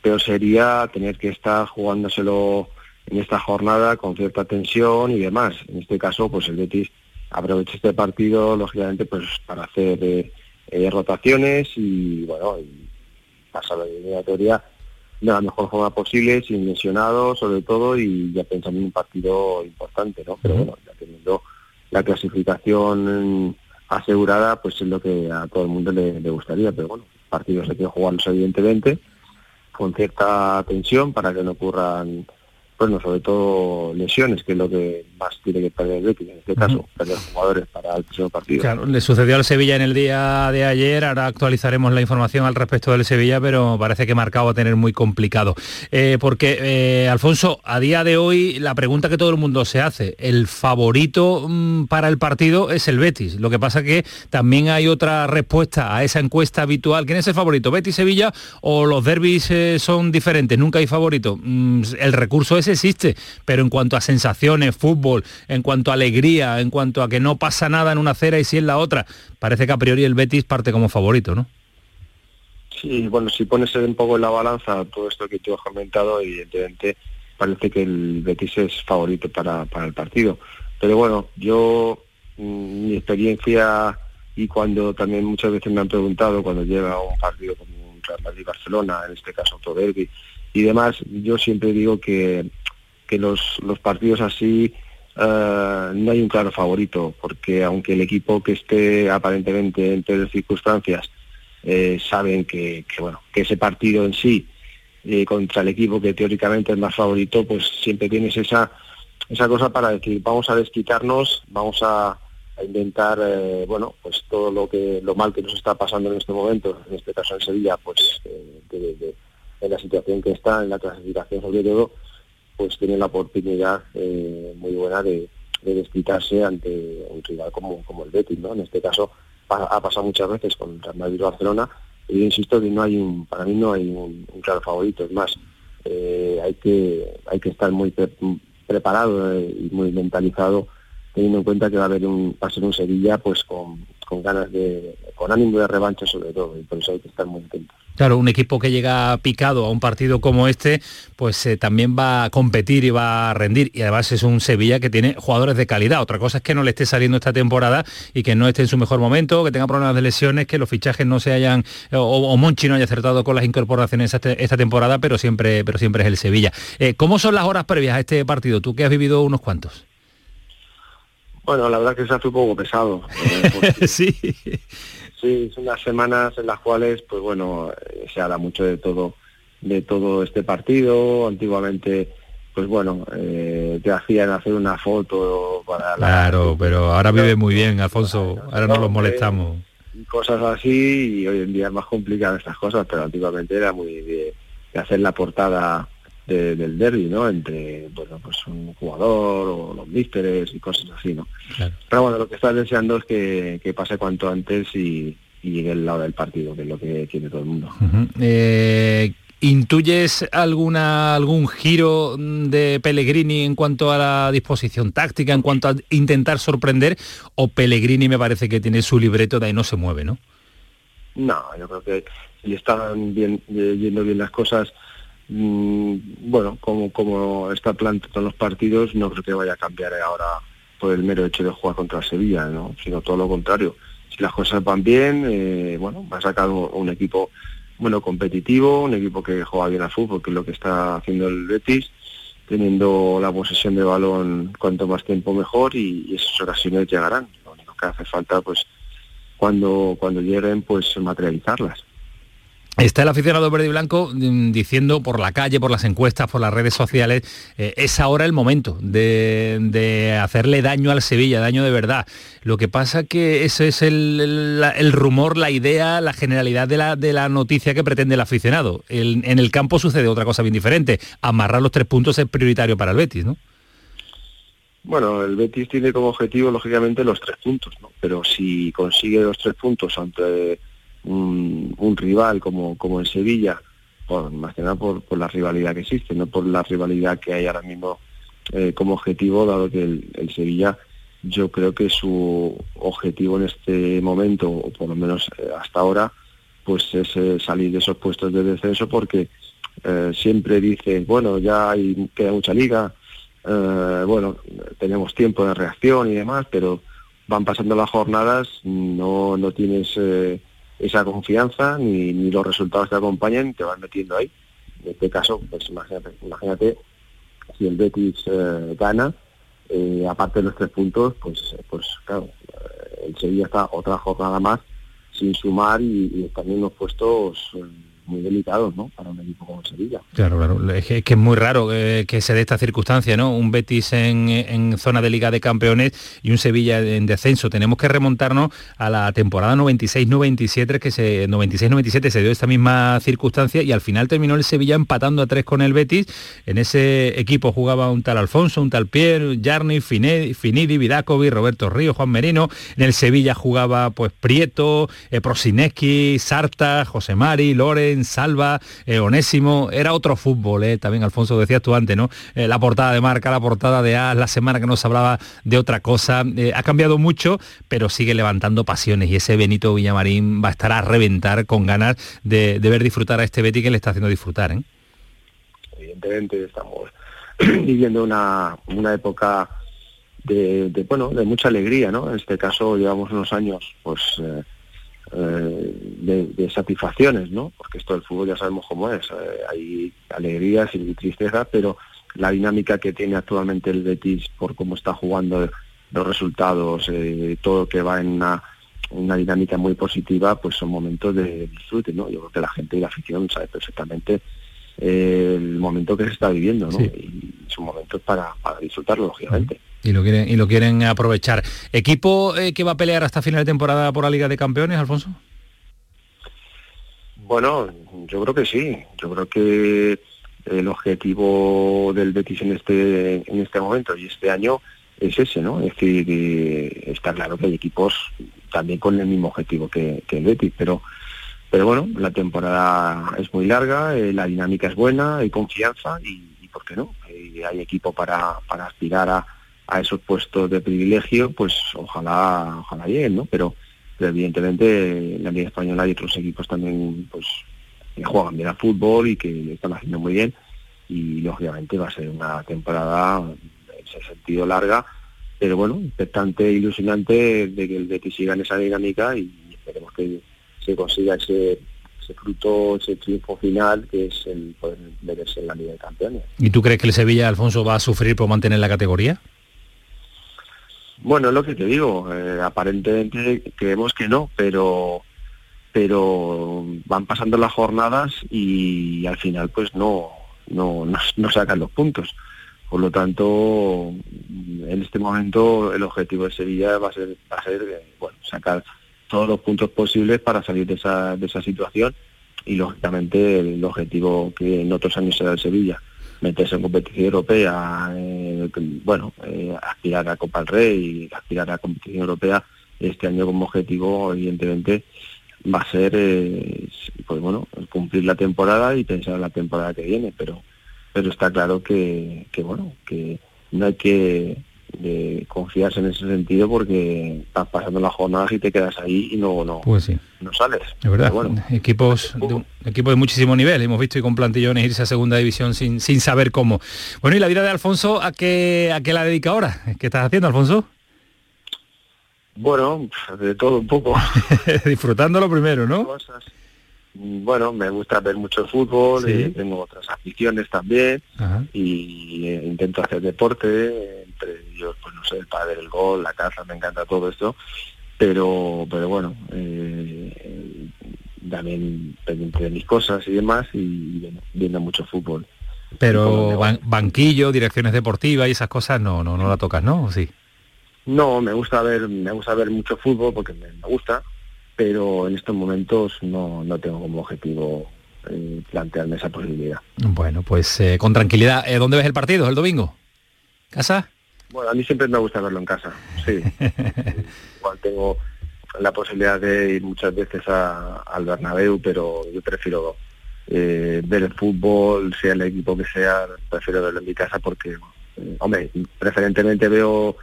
pero sería tener que estar jugándoselo en esta jornada con cierta tensión y demás. En este caso, pues el Betis aprovecha este partido, lógicamente, pues para hacer eh, rotaciones y, bueno, y pasar la eliminatoria de la mejor forma posible, sin lesionados sobre todo, y ya pensando en un partido importante, ¿no? Pero bueno, ya teniendo la clasificación asegurada, pues es lo que a todo el mundo le, gustaría, pero bueno, partidos hay que jugarlos evidentemente con cierta tensión para que no ocurran bueno, sobre todo lesiones, que es lo que más tiene que perder el Betis, en este caso, perder jugadores para el próximo partido. Claro, le sucedió al Sevilla en el día de ayer, ahora actualizaremos la información al respecto del Sevilla, pero parece que marcado va a tener muy complicado. Eh, porque, eh, Alfonso, a día de hoy la pregunta que todo el mundo se hace, el favorito mm, para el partido es el Betis. Lo que pasa que también hay otra respuesta a esa encuesta habitual. ¿Quién es el favorito? ¿Betis-Sevilla o los derbis eh, son diferentes? Nunca hay favorito. Mm, el recurso es existe, pero en cuanto a sensaciones, fútbol, en cuanto a alegría, en cuanto a que no pasa nada en una acera y sí en la otra, parece que a priori el Betis parte como favorito, ¿no? Sí, bueno, si pones un poco en la balanza todo esto que tú has comentado, evidentemente parece que el Betis es favorito para, el partido. Pero bueno, yo, mm, mi experiencia y cuando también muchas veces me han preguntado cuando llega un partido como un Real Madrid-Barcelona, en este caso otro derby, y demás, yo siempre digo que que los, los partidos así eh, no hay un claro favorito, porque aunque el equipo que esté aparentemente en las circunstancias eh, saben que, bueno, que ese partido en sí eh, contra el equipo que teóricamente es más favorito, pues siempre tienes esa, esa cosa para decir, vamos a desquitarnos, vamos a, a intentar, bueno, pues todo lo que lo mal que nos está pasando en este momento, en este caso en Sevilla, pues en la situación que está, en la clasificación sobre todo, pues tiene la oportunidad eh, muy buena de, de desquitarse ante un rival como, el Betis, ¿no? En este caso ha pasado muchas veces con Real Madrid Barcelona y yo insisto que no hay un, para mí no hay un, claro favorito, es más, eh, hay que hay que estar muy preparado eh, y muy mentalizado teniendo en cuenta que va a haber un va a ser un Sevilla pues con ganas de con ánimo de revancha sobre todo y por eso hay que estar muy atentos. Claro, un equipo que llega picado a un partido como este, pues eh, también va a competir y va a rendir. Y además es un Sevilla que tiene jugadores de calidad. Otra cosa es que no le esté saliendo esta temporada y que no esté en su mejor momento, que tenga problemas de lesiones, que los fichajes no se hayan, o, Monchi no haya acertado con las incorporaciones esta, temporada, pero siempre, pero siempre es el Sevilla. Eh, ¿Cómo son las horas previas a este partido? Tú que has vivido unos cuantos. Bueno, la verdad que se hace un poco pesado. Eh, (laughs) sí. Sí, son unas semanas en las cuales, pues bueno, eh, se habla mucho de todo, de todo este partido. Antiguamente, pues bueno, eh, te hacían hacer una foto para Claro, pero ahora vive muy bien, Alfonso. Ahora no los molestamos. Cosas así y hoy en día es más complicado estas cosas, pero antiguamente era muy de hacer la portada del derby, ¿no? Entre, bueno, pues un jugador o los místeres y cosas así, ¿no? Pero bueno, lo que estás deseando es que, pase cuanto antes y, llegue el lado del partido, que es lo que quiere todo el mundo. Eh, ¿Intuyes alguna algún giro de Pellegrini en cuanto a la disposición táctica, en cuanto a intentar sorprender? ¿O Pellegrini me parece que tiene su libreto de ahí no se mueve, no? No, yo creo que si están bien, yendo bien las cosas, bueno, como, como está planteado en los partidos, no creo que vaya a cambiar ahora por el mero hecho de jugar contra Sevilla, ¿no? sino todo lo contrario. Si las cosas van bien, eh, bueno, va a sacar un, equipo bueno competitivo, un equipo que juega bien a fútbol, que es lo que está haciendo el Betis, teniendo la posesión de balón cuanto más tiempo mejor y, esas ocasiones llegarán. Lo único que hace falta, pues, cuando, cuando lleguen, pues materializarlas. Está el aficionado verde y blanco mm, diciendo por la calle, por las encuestas, por las redes sociales, eh, es ahora el momento de, hacerle daño al Sevilla, daño de verdad. Lo que pasa que ese es el, rumor, la idea, la generalidad de la, de la noticia que pretende el aficionado. en el campo sucede otra cosa bien diferente. Amarrar los tres puntos es prioritario para el Betis, ¿no? Bueno, el Betis tiene como objetivo, lógicamente, los tres puntos, ¿no? Pero si consigue los tres puntos ante un, rival como, como en Sevilla, por, más que nada por, la rivalidad que existe, no por la rivalidad que hay ahora mismo eh, como objetivo, dado que el, Sevilla yo creo que su objetivo en este momento, o por lo menos eh, hasta ahora, pues es eh, salir de esos puestos de descenso porque siempre dice, bueno, ya hay, queda mucha liga, bueno, tenemos tiempo de reacción y demás, pero van pasando las jornadas, no, no tienes esa confianza ni, los resultados que acompañan te van metiendo ahí. En este caso, pues imagínate, imagínate si el Betis eh, gana, eh, aparte de los tres puntos, pues, pues claro, eh, el Sevilla está otra jornada más sin sumar y también los puestos muy delicados ¿no? para un equipo como Sevilla. Claro, claro. Es que, es muy raro eh, que se dé esta circunstancia, ¿no? Un Betis en, zona de Liga de Campeones y un Sevilla en descenso. Tenemos que remontarnos a la temporada 96-97, que se 96-97 se dio esta misma circunstancia y al final terminó el Sevilla empatando a tres con el Betis. En ese equipo jugaba un tal Alfonso, un tal Pierre, Jarni, Finidi, Vidacovi, Roberto Río, Juan Merino. En el Sevilla jugaba pues Prieto, eh, Prosineski, Sarta, José Mari, Loren, Salva, eh, Onésimo, era otro fútbol, eh, también Alfonso decías tú antes, ¿no? Eh, la portada de marca, la portada de A, la semana que nos hablaba de otra cosa, ha cambiado mucho, pero sigue levantando pasiones y ese Benito Villamarín va a estar a reventar con ganas de, ver disfrutar a este Betty que le está haciendo disfrutar, Evidentemente estamos (clears throat) viviendo una, época de, bueno, de mucha alegría, ¿no? En este caso llevamos unos años, pues eh, de, satisfacciones, ¿no? Porque esto del fútbol ya sabemos cómo es. Eh, hay alegrías y tristeza, pero la dinámica que tiene actualmente el Betis por cómo está jugando los resultados, eh, todo que va en una, una, dinámica muy positiva, pues son momentos de disfrute, ¿no? Yo creo que la gente y la afición sabe perfectamente el momento que se está viviendo, ¿no? Y son momentos para, para disfrutarlo, lógicamente. Y lo quieren, y lo quieren aprovechar. ¿Equipo eh, que va a pelear hasta final de temporada por la Liga de Campeones, Alfonso? Bueno, yo creo que sí. Yo creo que el objetivo del Betis en este, en este momento y este año es ese, ¿no? Es decir, está claro que hay equipos también con el mismo objetivo que, el Betis, pero pero bueno, la temporada es muy larga, eh, la dinámica es buena, hay confianza y, y ¿por qué no? Eh, hay equipo para, para aspirar a, a esos puestos de privilegio, pues ojalá, ojalá lleguen, ¿no? Pero, evidentemente en la Liga Española hay otros equipos también pues que juegan bien al fútbol y que están haciendo muy bien y lógicamente va a ser una temporada en ese sentido larga, pero bueno, expectante, e ilusionante de que el Betis siga esa dinámica y esperemos que se consiga ese ese fruto, ese triunfo final que es el poder meterse en la Liga de Campeones. ¿Y tú crees que el Sevilla, Alfonso, va a sufrir por mantener la categoría? Bueno, lo que te digo, eh, aparentemente creemos que no, pero pero van pasando las jornadas y al final pues no, no, no, sacan los puntos. Por lo tanto, en este momento el objetivo de Sevilla va a ser, va a ser eh, bueno, sacar todos los puntos posibles para salir de esa, de esa situación y lógicamente el objetivo que en otros años era el Sevilla, meterse en competición europea, eh, bueno, eh, aspirar a Copa del Rey y aspirar a competición europea este año como objetivo evidentemente va a ser eh, pues bueno cumplir la temporada y pensar en la temporada que viene pero pero está claro que, que bueno que no hay que de confiarse en ese sentido porque estás pasando las jornadas y te quedas ahí y no no, pues no sales. Es verdad, equipos, de, equipos de muchísimo nivel, hemos visto y con plantillones irse a segunda división sin, sin saber cómo. Bueno, y la vida de Alfonso, ¿a qué, a qué la dedica ahora? ¿Qué estás haciendo, Alfonso? Bueno, de todo un poco. (laughs) Disfrutándolo primero, ¿no? Bueno, me gusta ver mucho fútbol, y tengo otras aficiones también y eh, intento hacer deporte, entre ellos, pues no sé, el padre, el gol, la caza, me encanta todo esto, pero, pero bueno, eh, también pendiente de mis cosas y demás y viendo, mucho fútbol. Pero banquillo, direcciones deportivas y esas cosas no, no, no la tocas, ¿no? sí? No, me gusta ver, me gusta ver mucho fútbol porque me, gusta, pero en estos momentos no, no tengo como objetivo eh, plantearme esa posibilidad. Bueno, pues eh, con tranquilidad. ¿Dónde ves el partido? ¿El domingo? ¿Casa? Bueno, a mí siempre me gusta verlo en casa, sí. (laughs) Igual tengo la posibilidad de ir muchas veces al Bernabéu, pero yo prefiero eh, ver el fútbol, sea el equipo que sea, prefiero verlo en mi casa porque, eh, hombre, preferentemente veo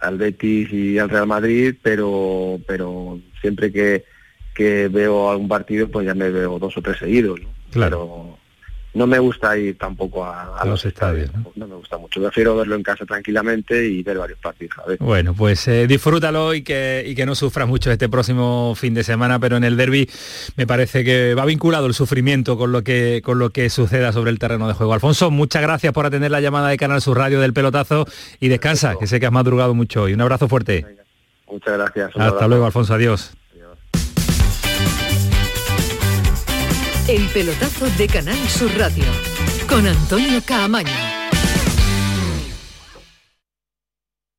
al Betis y al Real Madrid, pero pero siempre que, que veo algún partido, pues ya me veo dos o tres seguidos, Claro no me gusta ir tampoco a, los, estadios. ¿no? me gusta mucho. Prefiero verlo en casa tranquilamente y ver varios partidos. Bueno, pues eh, disfrútalo y que, y que no sufras mucho este próximo fin de semana, pero en el derby me parece que va vinculado el sufrimiento con lo que con lo que suceda sobre el terreno de juego. Alfonso, muchas gracias por atender la llamada de Canal Sur Radio del pelotazo y descansa, que sé que has madrugado mucho hoy. Un abrazo fuerte. Muchas gracias. Hasta luego, Alfonso. Adiós. El pelotazo de Canal Sur Radio con Antonio Caamaño.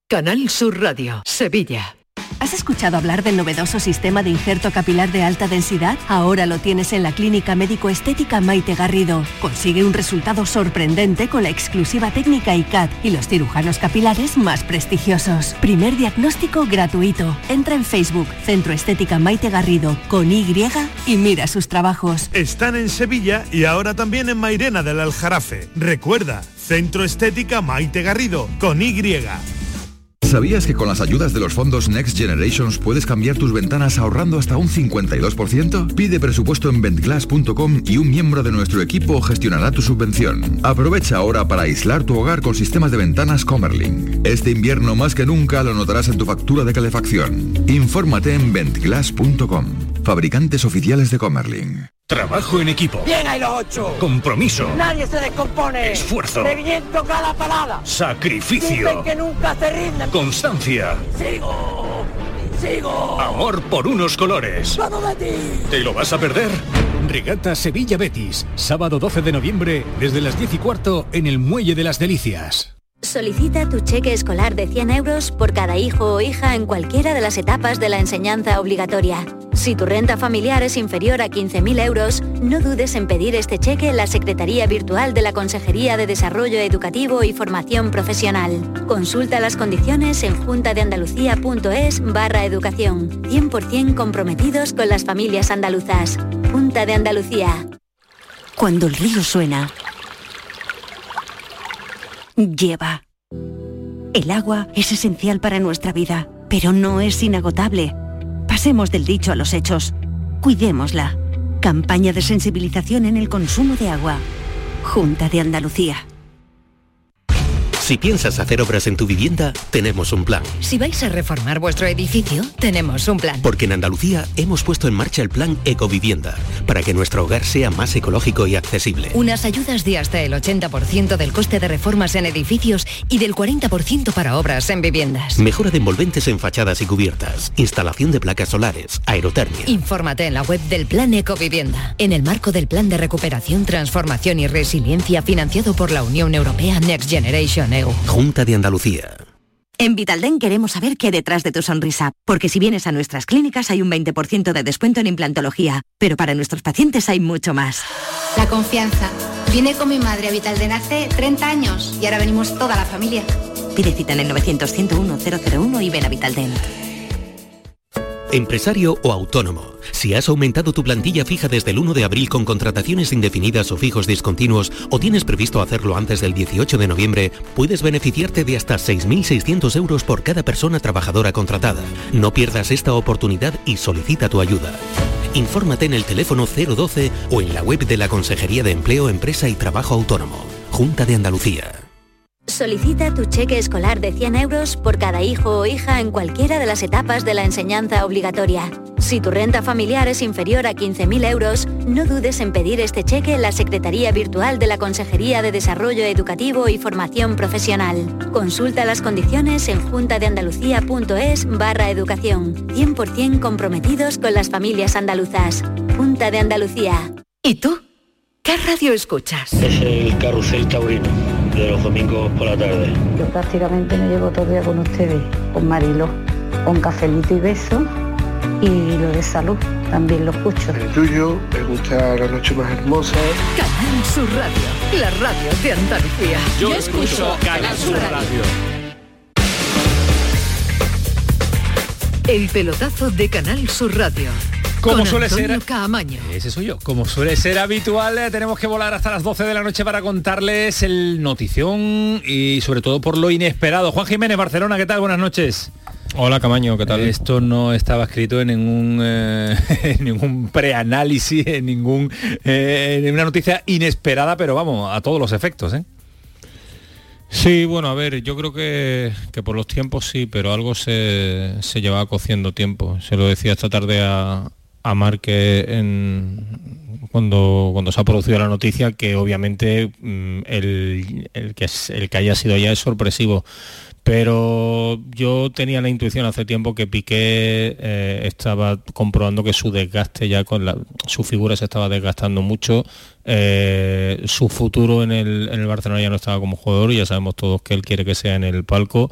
Canal Sur Radio, Sevilla. ¿Has escuchado hablar del novedoso sistema de injerto capilar de alta densidad? Ahora lo tienes en la Clínica Médico Estética Maite Garrido. Consigue un resultado sorprendente con la exclusiva técnica ICAT y los cirujanos capilares más prestigiosos. Primer diagnóstico gratuito. Entra en Facebook, Centro Estética Maite Garrido, con Y y mira sus trabajos. Están en Sevilla y ahora también en Mairena del Aljarafe. Recuerda, Centro Estética Maite Garrido, con Y. ¿Sabías que con las ayudas de los fondos Next Generations puedes cambiar tus ventanas ahorrando hasta un 52%? Pide presupuesto en ventglass.com y un miembro de nuestro equipo gestionará tu subvención. Aprovecha ahora para aislar tu hogar con sistemas de ventanas Comerling. Este invierno más que nunca lo notarás en tu factura de calefacción. Infórmate en ventglass.com. Fabricantes oficiales de Comerling. Trabajo en equipo. Bien hay los ocho. Compromiso. Nadie se descompone. Esfuerzo. Movimiento cada parada. Sacrificio. Dicen que nunca se rinden. Constancia. Sigo. Sigo. Amor por unos colores. ¡Vamos, Betis! ¿Te lo vas a perder? Regata Sevilla Betis. Sábado 12 de noviembre desde las 10 y cuarto en el Muelle de las Delicias. Solicita tu cheque escolar de 100 euros por cada hijo o hija en cualquiera de las etapas de la enseñanza obligatoria. Si tu renta familiar es inferior a 15.000 euros, no dudes en pedir este cheque en la Secretaría Virtual de la Consejería de Desarrollo Educativo y Formación Profesional. Consulta las condiciones en juntadeandalucía.es barra educación. 100% comprometidos con las familias andaluzas. Junta de Andalucía. Cuando el río suena lleva. El agua es esencial para nuestra vida, pero no es inagotable. Pasemos del dicho a los hechos. Cuidémosla. Campaña de sensibilización en el consumo de agua. Junta de Andalucía. Si piensas hacer obras en tu vivienda, tenemos un plan. Si vais a reformar vuestro edificio, tenemos un plan. Porque en Andalucía hemos puesto en marcha el plan Ecovivienda, para que nuestro hogar sea más ecológico y accesible. Unas ayudas de hasta el 80% del coste de reformas en edificios y del 40% para obras en viviendas. Mejora de envolventes en fachadas y cubiertas, instalación de placas solares, aerotermia. Infórmate en la web del Plan Ecovivienda, en el marco del Plan de Recuperación, Transformación y Resiliencia financiado por la Unión Europea Next Generation Junta de Andalucía. En Vitalden queremos saber qué hay detrás de tu sonrisa, porque si vienes a nuestras clínicas hay un 20% de descuento en implantología, pero para nuestros pacientes hay mucho más. La confianza. Vine con mi madre a Vitalden hace 30 años y ahora venimos toda la familia. Pide cita en el 900 101 001 y ven a Vitalden. Empresario o autónomo. Si has aumentado tu plantilla fija desde el 1 de abril con contrataciones indefinidas o fijos discontinuos o tienes previsto hacerlo antes del 18 de noviembre, puedes beneficiarte de hasta 6.600 euros por cada persona trabajadora contratada. No pierdas esta oportunidad y solicita tu ayuda. Infórmate en el teléfono 012 o en la web de la Consejería de Empleo, Empresa y Trabajo Autónomo. Junta de Andalucía. Solicita tu cheque escolar de 100 euros por cada hijo o hija en cualquiera de las etapas de la enseñanza obligatoria. Si tu renta familiar es inferior a 15.000 euros, no dudes en pedir este cheque en la Secretaría Virtual de la Consejería de Desarrollo Educativo y Formación Profesional. Consulta las condiciones en juntadeandalucía.es barra educación. 100% comprometidos con las familias andaluzas. Junta de Andalucía. ¿Y tú? ¿Qué radio escuchas? Es el Carrusel Taurino, de los domingos por la tarde. Yo prácticamente me llevo todo el día con ustedes, con Marilo, con cafelito y beso y lo de salud también lo escucho. El tuyo, me gusta la noche más hermosa. Canal Sur Radio, la radio de Andalucía. Yo, escucho Canal Sur Radio. El pelotazo de Canal Sur Radio. Como con suele Antonio ser. Caamaño. Ese soy yo. Como suele ser habitual, eh, tenemos que volar hasta las 12 de la noche para contarles el notición y sobre todo por lo inesperado. Juan Jiménez, Barcelona, ¿qué tal? Buenas noches. Hola Camaño, ¿qué tal? Esto no estaba escrito en ningún, eh, (laughs) en ningún preanálisis, en ningún eh, en una noticia inesperada, pero vamos, a todos los efectos, ¿eh? Sí, bueno, a ver, yo creo que, que por los tiempos sí, pero algo se, se llevaba cociendo tiempo. Se lo decía esta tarde a, a Marque cuando, cuando se ha producido la noticia, que obviamente mm, el, el que, el que haya sido ya es sorpresivo. Pero yo tenía la intuición hace tiempo que Piqué eh, estaba comprobando que su desgaste ya con la, su figura se estaba desgastando mucho, eh, su futuro en el, en el Barcelona ya no estaba como jugador ya sabemos todos que él quiere que sea en el palco.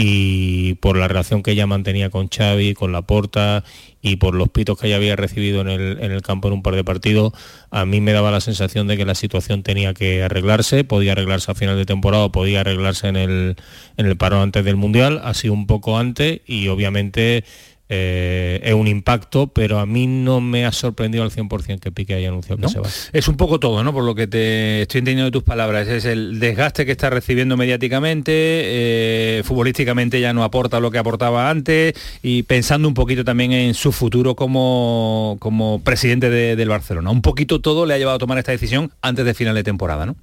Y por la relación que ella mantenía con Xavi, con Laporta y por los pitos que ella había recibido en el, en el campo en un par de partidos, a mí me daba la sensación de que la situación tenía que arreglarse, podía arreglarse a final de temporada podía arreglarse en el, en el paro antes del Mundial, así un poco antes y obviamente eh, es un impacto, pero a mí no me ha sorprendido al 100% que Piqué haya anunciado que se va. Es un poco todo, ¿no? Por lo que te estoy entendiendo de tus palabras. Es el desgaste que está recibiendo mediáticamente, eh, futbolísticamente ya no aporta lo que aportaba antes y pensando un poquito también en su futuro como, como presidente de- del Barcelona. Un poquito todo le ha llevado a tomar esta decisión antes de final de temporada, ¿no?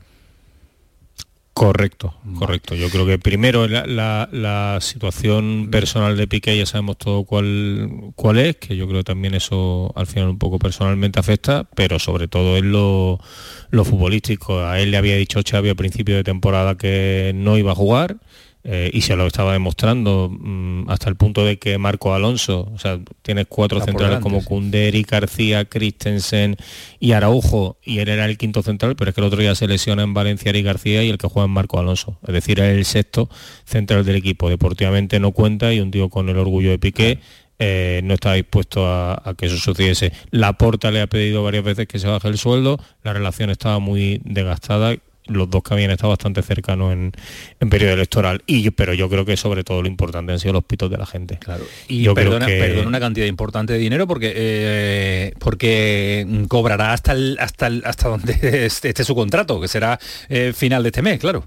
Correcto, correcto. Yo creo que primero la, la- la situación personal de Piqué ya sabemos todo cuál, cuál es, que yo creo que también eso al final un poco personalmente afecta, pero sobre todo es lo, lo futbolístico. A él le había dicho Xavi a principio de temporada que no iba a jugar. Eh, y se lo estaba demostrando mm, hasta el punto de que Marco Alonso, o sea, tienes cuatro Está centrales como Eric García, Christensen y Araujo, y él era el quinto central, pero es que el otro día se lesiona en Valencia Eric García y el que juega en Marco Alonso. Es decir, es el sexto central del equipo. Deportivamente no cuenta y un tío con el orgullo de Piqué. eh, no está dispuesto a, a que eso sucediese. La Porta le ha pedido varias veces que se baje el sueldo, la relación estaba muy desgastada, los dos que habían estado bastante cercanos en, en periodo electoral. Y pero yo creo que sobre todo lo importante han sido los pitos de la gente. Claro. Y yo creo perdona, que- perdona una cantidad importante de dinero porque eh, porque cobrará hasta el, hasta el- hasta donde (laughs) esté su contrato, que será eh, final de este mes, claro.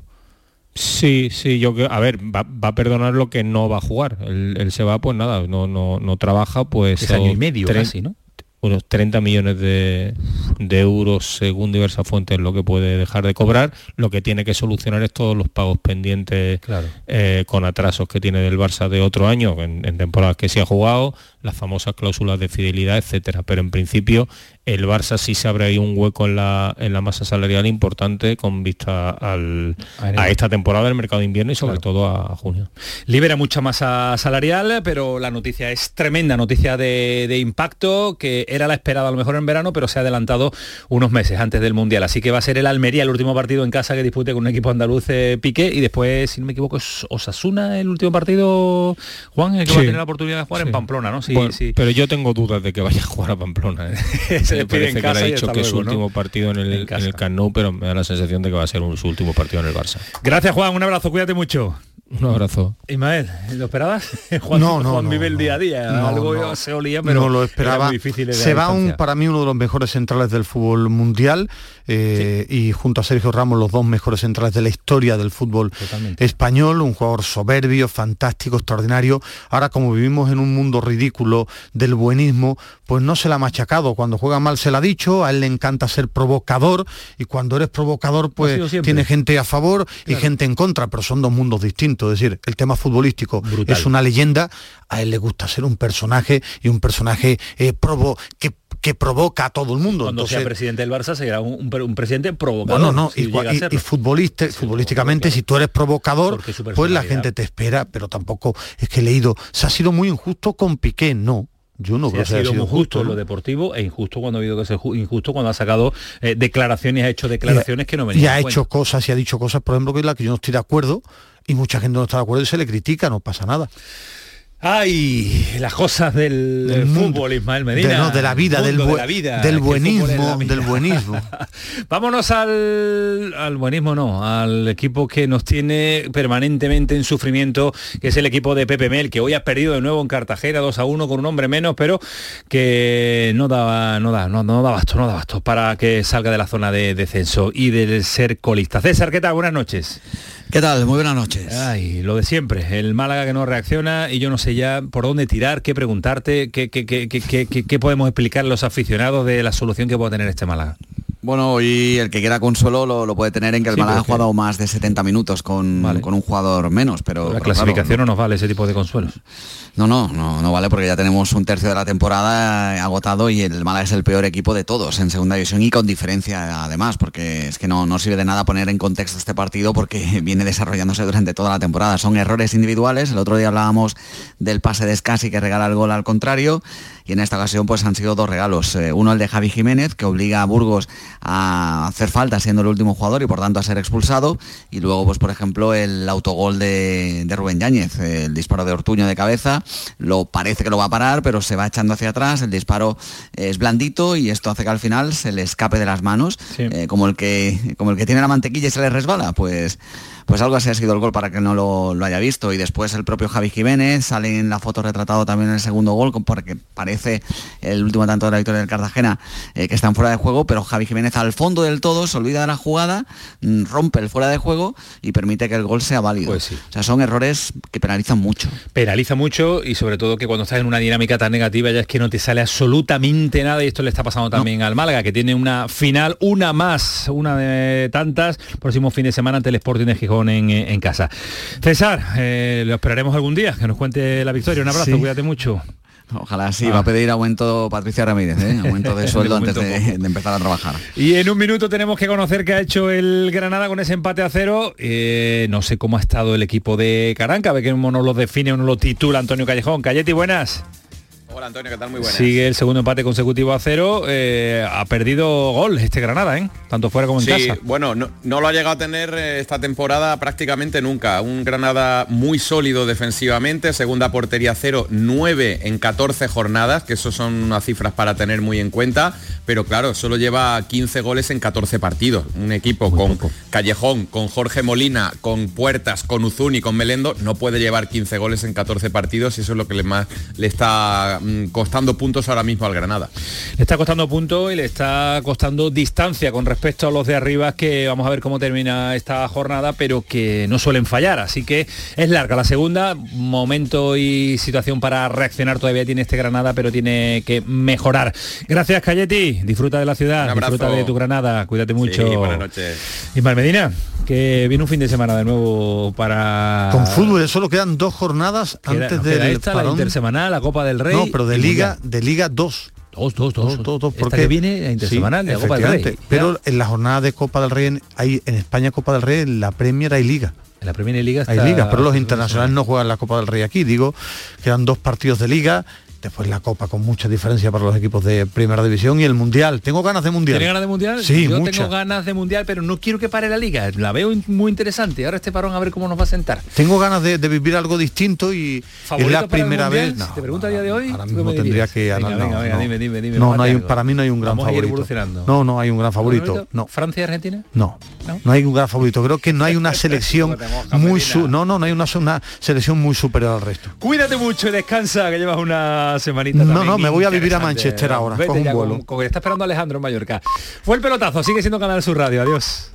Sí, sí, yo creo, a ver, va, va a perdonar lo que no va a jugar. Él, él se va, pues nada, no, no, no trabaja, pues... Es año y medio tres- casi, ¿no? Unos 30 millones de, euros según diversas fuentes lo que puede dejar de cobrar. Lo que tiene que solucionar es todos los pagos pendientes eh, con atrasos que tiene del Barça de otro año, en, en temporadas que se ha jugado, las famosas cláusulas de fidelidad, etcétera. Pero en principio el Barça sí se abre ahí un hueco en la, en la masa salarial importante con vista al, a esta temporada del mercado de invierno y sobre todo a, junio. Libera mucha masa salarial, pero la noticia es tremenda, noticia de, impacto, que era la esperada a lo mejor en verano, pero se ha adelantado unos meses antes del Mundial. Así que va a ser el Almería el último partido en casa que dispute con un equipo andaluz eh, Piqué y después, si no me equivoco, es Osasuna el último partido, Juan, el que va a tener la oportunidad de jugar en Pamplona, ¿no? Sí, sí. Pero yo tengo dudas de que vaya a jugar a Pamplona. ¿eh? (laughs) me parece que ha dicho que es su último partido en el, en, el pero me da la sensación de que va a ser su último partido en el Barça. Gracias Juan, un abrazo, cuídate mucho. Un abrazo. Ismael, ¿lo esperabas? (laughs) Juan, no, no, Juan vive el día a día. Algo se olía, pero no lo esperaba. se va un, para mí uno de los mejores centrales del fútbol mundial eh, y junto a Sergio Ramos los dos mejores centrales de la historia del fútbol español. Un jugador soberbio, fantástico, extraordinario. Ahora como vivimos en un mundo ridículo del buenismo, pues no se la ha machacado. Cuando juega mal se la ha dicho. A él le encanta ser provocador y cuando eres provocador pues tiene gente a favor y gente en contra, pero son dos mundos distintos es decir, el tema futbolístico es una leyenda, a él le gusta ser un personaje y un personaje eh, provo que que provoca a todo el mundo. Cuando sea presidente del Barça será un, presidente provocador. No, no, y, futbolista, futbolísticamente, si tú eres provocador, pues la gente te espera, pero tampoco es que he leído, se ha sido muy injusto con Piqué, no. Yo no creo que ha sido, muy justo, en lo deportivo e injusto cuando ha habido que ser injusto cuando ha sacado eh, declaraciones, ha hecho declaraciones que no venían. Y ha hecho cosas y ha dicho cosas, por ejemplo, que la que yo no estoy de acuerdo, y mucha gente no está de acuerdo y se le critica, no pasa nada. Ay, las cosas del, fútbol, Ismael Medina. De, la vida, del, del buenismo, del (laughs) buenismo. Vámonos al, al buenismo, no, al equipo que nos tiene permanentemente en sufrimiento, que es el equipo de Pepe Mel, que hoy ha perdido de nuevo en Cartagena 2 a 1 con un hombre menos, pero que no da, no da, no, no da basto, no da basto para que salga de la zona de descenso y del ser colista. César, ¿qué tal? Buenas noches. ¿Qué tal? Muy buenas noches. Ay, lo de siempre, el Málaga que no reacciona y yo no sé ya por dónde tirar, qué preguntarte, qué, qué, qué, qué podemos explicar a los aficionados de la solución que puede tener este Málaga. Bueno, hoy el que quiera consuelo lo, puede tener en que el Málaga ha jugado más de 70 minutos con, con un jugador menos, pero... La clasificación no nos vale ese tipo de consuelos. No, no, no, no vale porque ya tenemos un tercio de la temporada agotado y el Málaga es el peor equipo de todos en segunda división y con diferencia además, porque es que no, no sirve de nada poner en contexto este partido porque (laughs) viene desarrollándose durante toda la temporada. Son errores individuales, el otro día hablábamos del pase de Scassi que regala el gol al contrario y en esta ocasión pues han sido dos regalos. Eh, uno el de Javi Jiménez que obliga a Burgos a hacer falta siendo el último jugador y por tanto a ser expulsado. Y luego, pues por ejemplo, el autogol de, Rubén Yáñez, el disparo de Ortuño de cabeza, lo parece que lo va a parar, pero se va echando hacia atrás, el disparo es blandito y esto hace que al final se le escape de las manos, eh, como, el que, como el que tiene la mantequilla y se le resbala, pues pues algo así ha sido el gol para que no lo, haya visto. Y después el propio Javi Jiménez sale en la foto retratado también en el segundo gol, porque parece el último tanto de la victoria del Cartagena eh, que están fuera de juego, pero Javi Jiménez al fondo del todo se olvida de la jugada, mm, rompe el fuera de juego y permite que el gol sea válido. Pues o sea, son errores que penalizan mucho. Penaliza mucho y sobre todo que cuando estás en una dinámica tan negativa ya es que no te sale absolutamente nada y esto le está pasando también al Málaga, que tiene una final, una más, una de tantas, próximo fin de semana ante el Sporting de Gijón eh, en, casa. César, eh, lo esperaremos algún día, que nos cuente la victoria. Un abrazo, cuídate mucho. Ojalá sí, va a ah. pedir aumento Patricia Ramírez, ¿eh? aumento de (laughs) sueldo antes de, empezar a trabajar. Y en un minuto tenemos que conocer qué ha hecho el Granada con ese empate a cero. no sé cómo ha estado el equipo de Caranca, ve que uno lo define, uno lo titula Antonio Callejón. Cayeti, buenas. Hola Antonio, ¿qué tal? Muy buenas. Sigue el segundo empate consecutivo a cero. Eh, ha perdido gol este Granada, ¿eh? Tanto fuera como en sí, bueno, no, lo ha llegado a tener eh, esta temporada prácticamente nunca. Un Granada muy sólido defensivamente, segunda portería cero, 9 en 14 jornadas, que eso son unas cifras para tener muy en cuenta. Pero claro, solo lleva 15 goles en 14 partidos. Un equipo con Callejón, con Jorge Molina, con Puertas, con Uzuni, con Melendo, no puede llevar 15 goles en 14 partidos y eso es lo que le, más, le está costando puntos ahora mismo al Granada. Le está costando puntos y le está costando distancia con respecto a los de arriba que vamos a ver cómo termina esta jornada, pero que no suelen fallar. Así que es larga la segunda, momento y situación para reaccionar todavía tiene este Granada, pero tiene que mejorar. Gracias, Cayeti. Disfruta de la ciudad, disfruta de tu Granada. Cuídate mucho. buenas noches. Y Medina, que viene un fin de semana de nuevo para... Con fútbol, solo quedan dos jornadas antes de esta, la intersemanal, la Copa del Rey. No, pero de Liga, de Liga 2. Dos, dos, dos. dos, dos porque viene intersemanal de la Copa del Rey. Pero en la jornada de Copa del Rey hay en España Copa del Rey, en la Premier hay Liga. En la Premier Liga está... Hay liga, pero los internacionales no juegan la Copa del Rey aquí. Digo, quedan dos partidos de liga después la Copa con mucha diferencia para los equipos de Primera División y el Mundial. Tengo ganas de Mundial. ¿Tiene ganas de Mundial? Sí, Yo tengo ganas de Mundial, pero no quiero que pare la Liga. La veo muy interesante. Ahora este parón a ver cómo nos va a sentar. Tengo ganas de, vivir algo distinto y es la primera vez. No, te pregunto a día de hoy. Ahora mismo tendría que venga, venga, venga, dime, dime, dime, No, no hay, para mí no hay un gran favorito. No, no hay un gran favorito. No. ¿Francia y Argentina? No, no. hay un gran favorito. Creo que no hay una (laughs) selección muy no, no, no hay una, una selección muy superior al resto. Cuídate mucho y descansa, que llevas una semanita. No, no, me voy a vivir a Manchester ahora. Vete ya, está esperando Alejandro en Mallorca. Fue el pelotazo, sigue siendo Canal Sur Radio. Adiós.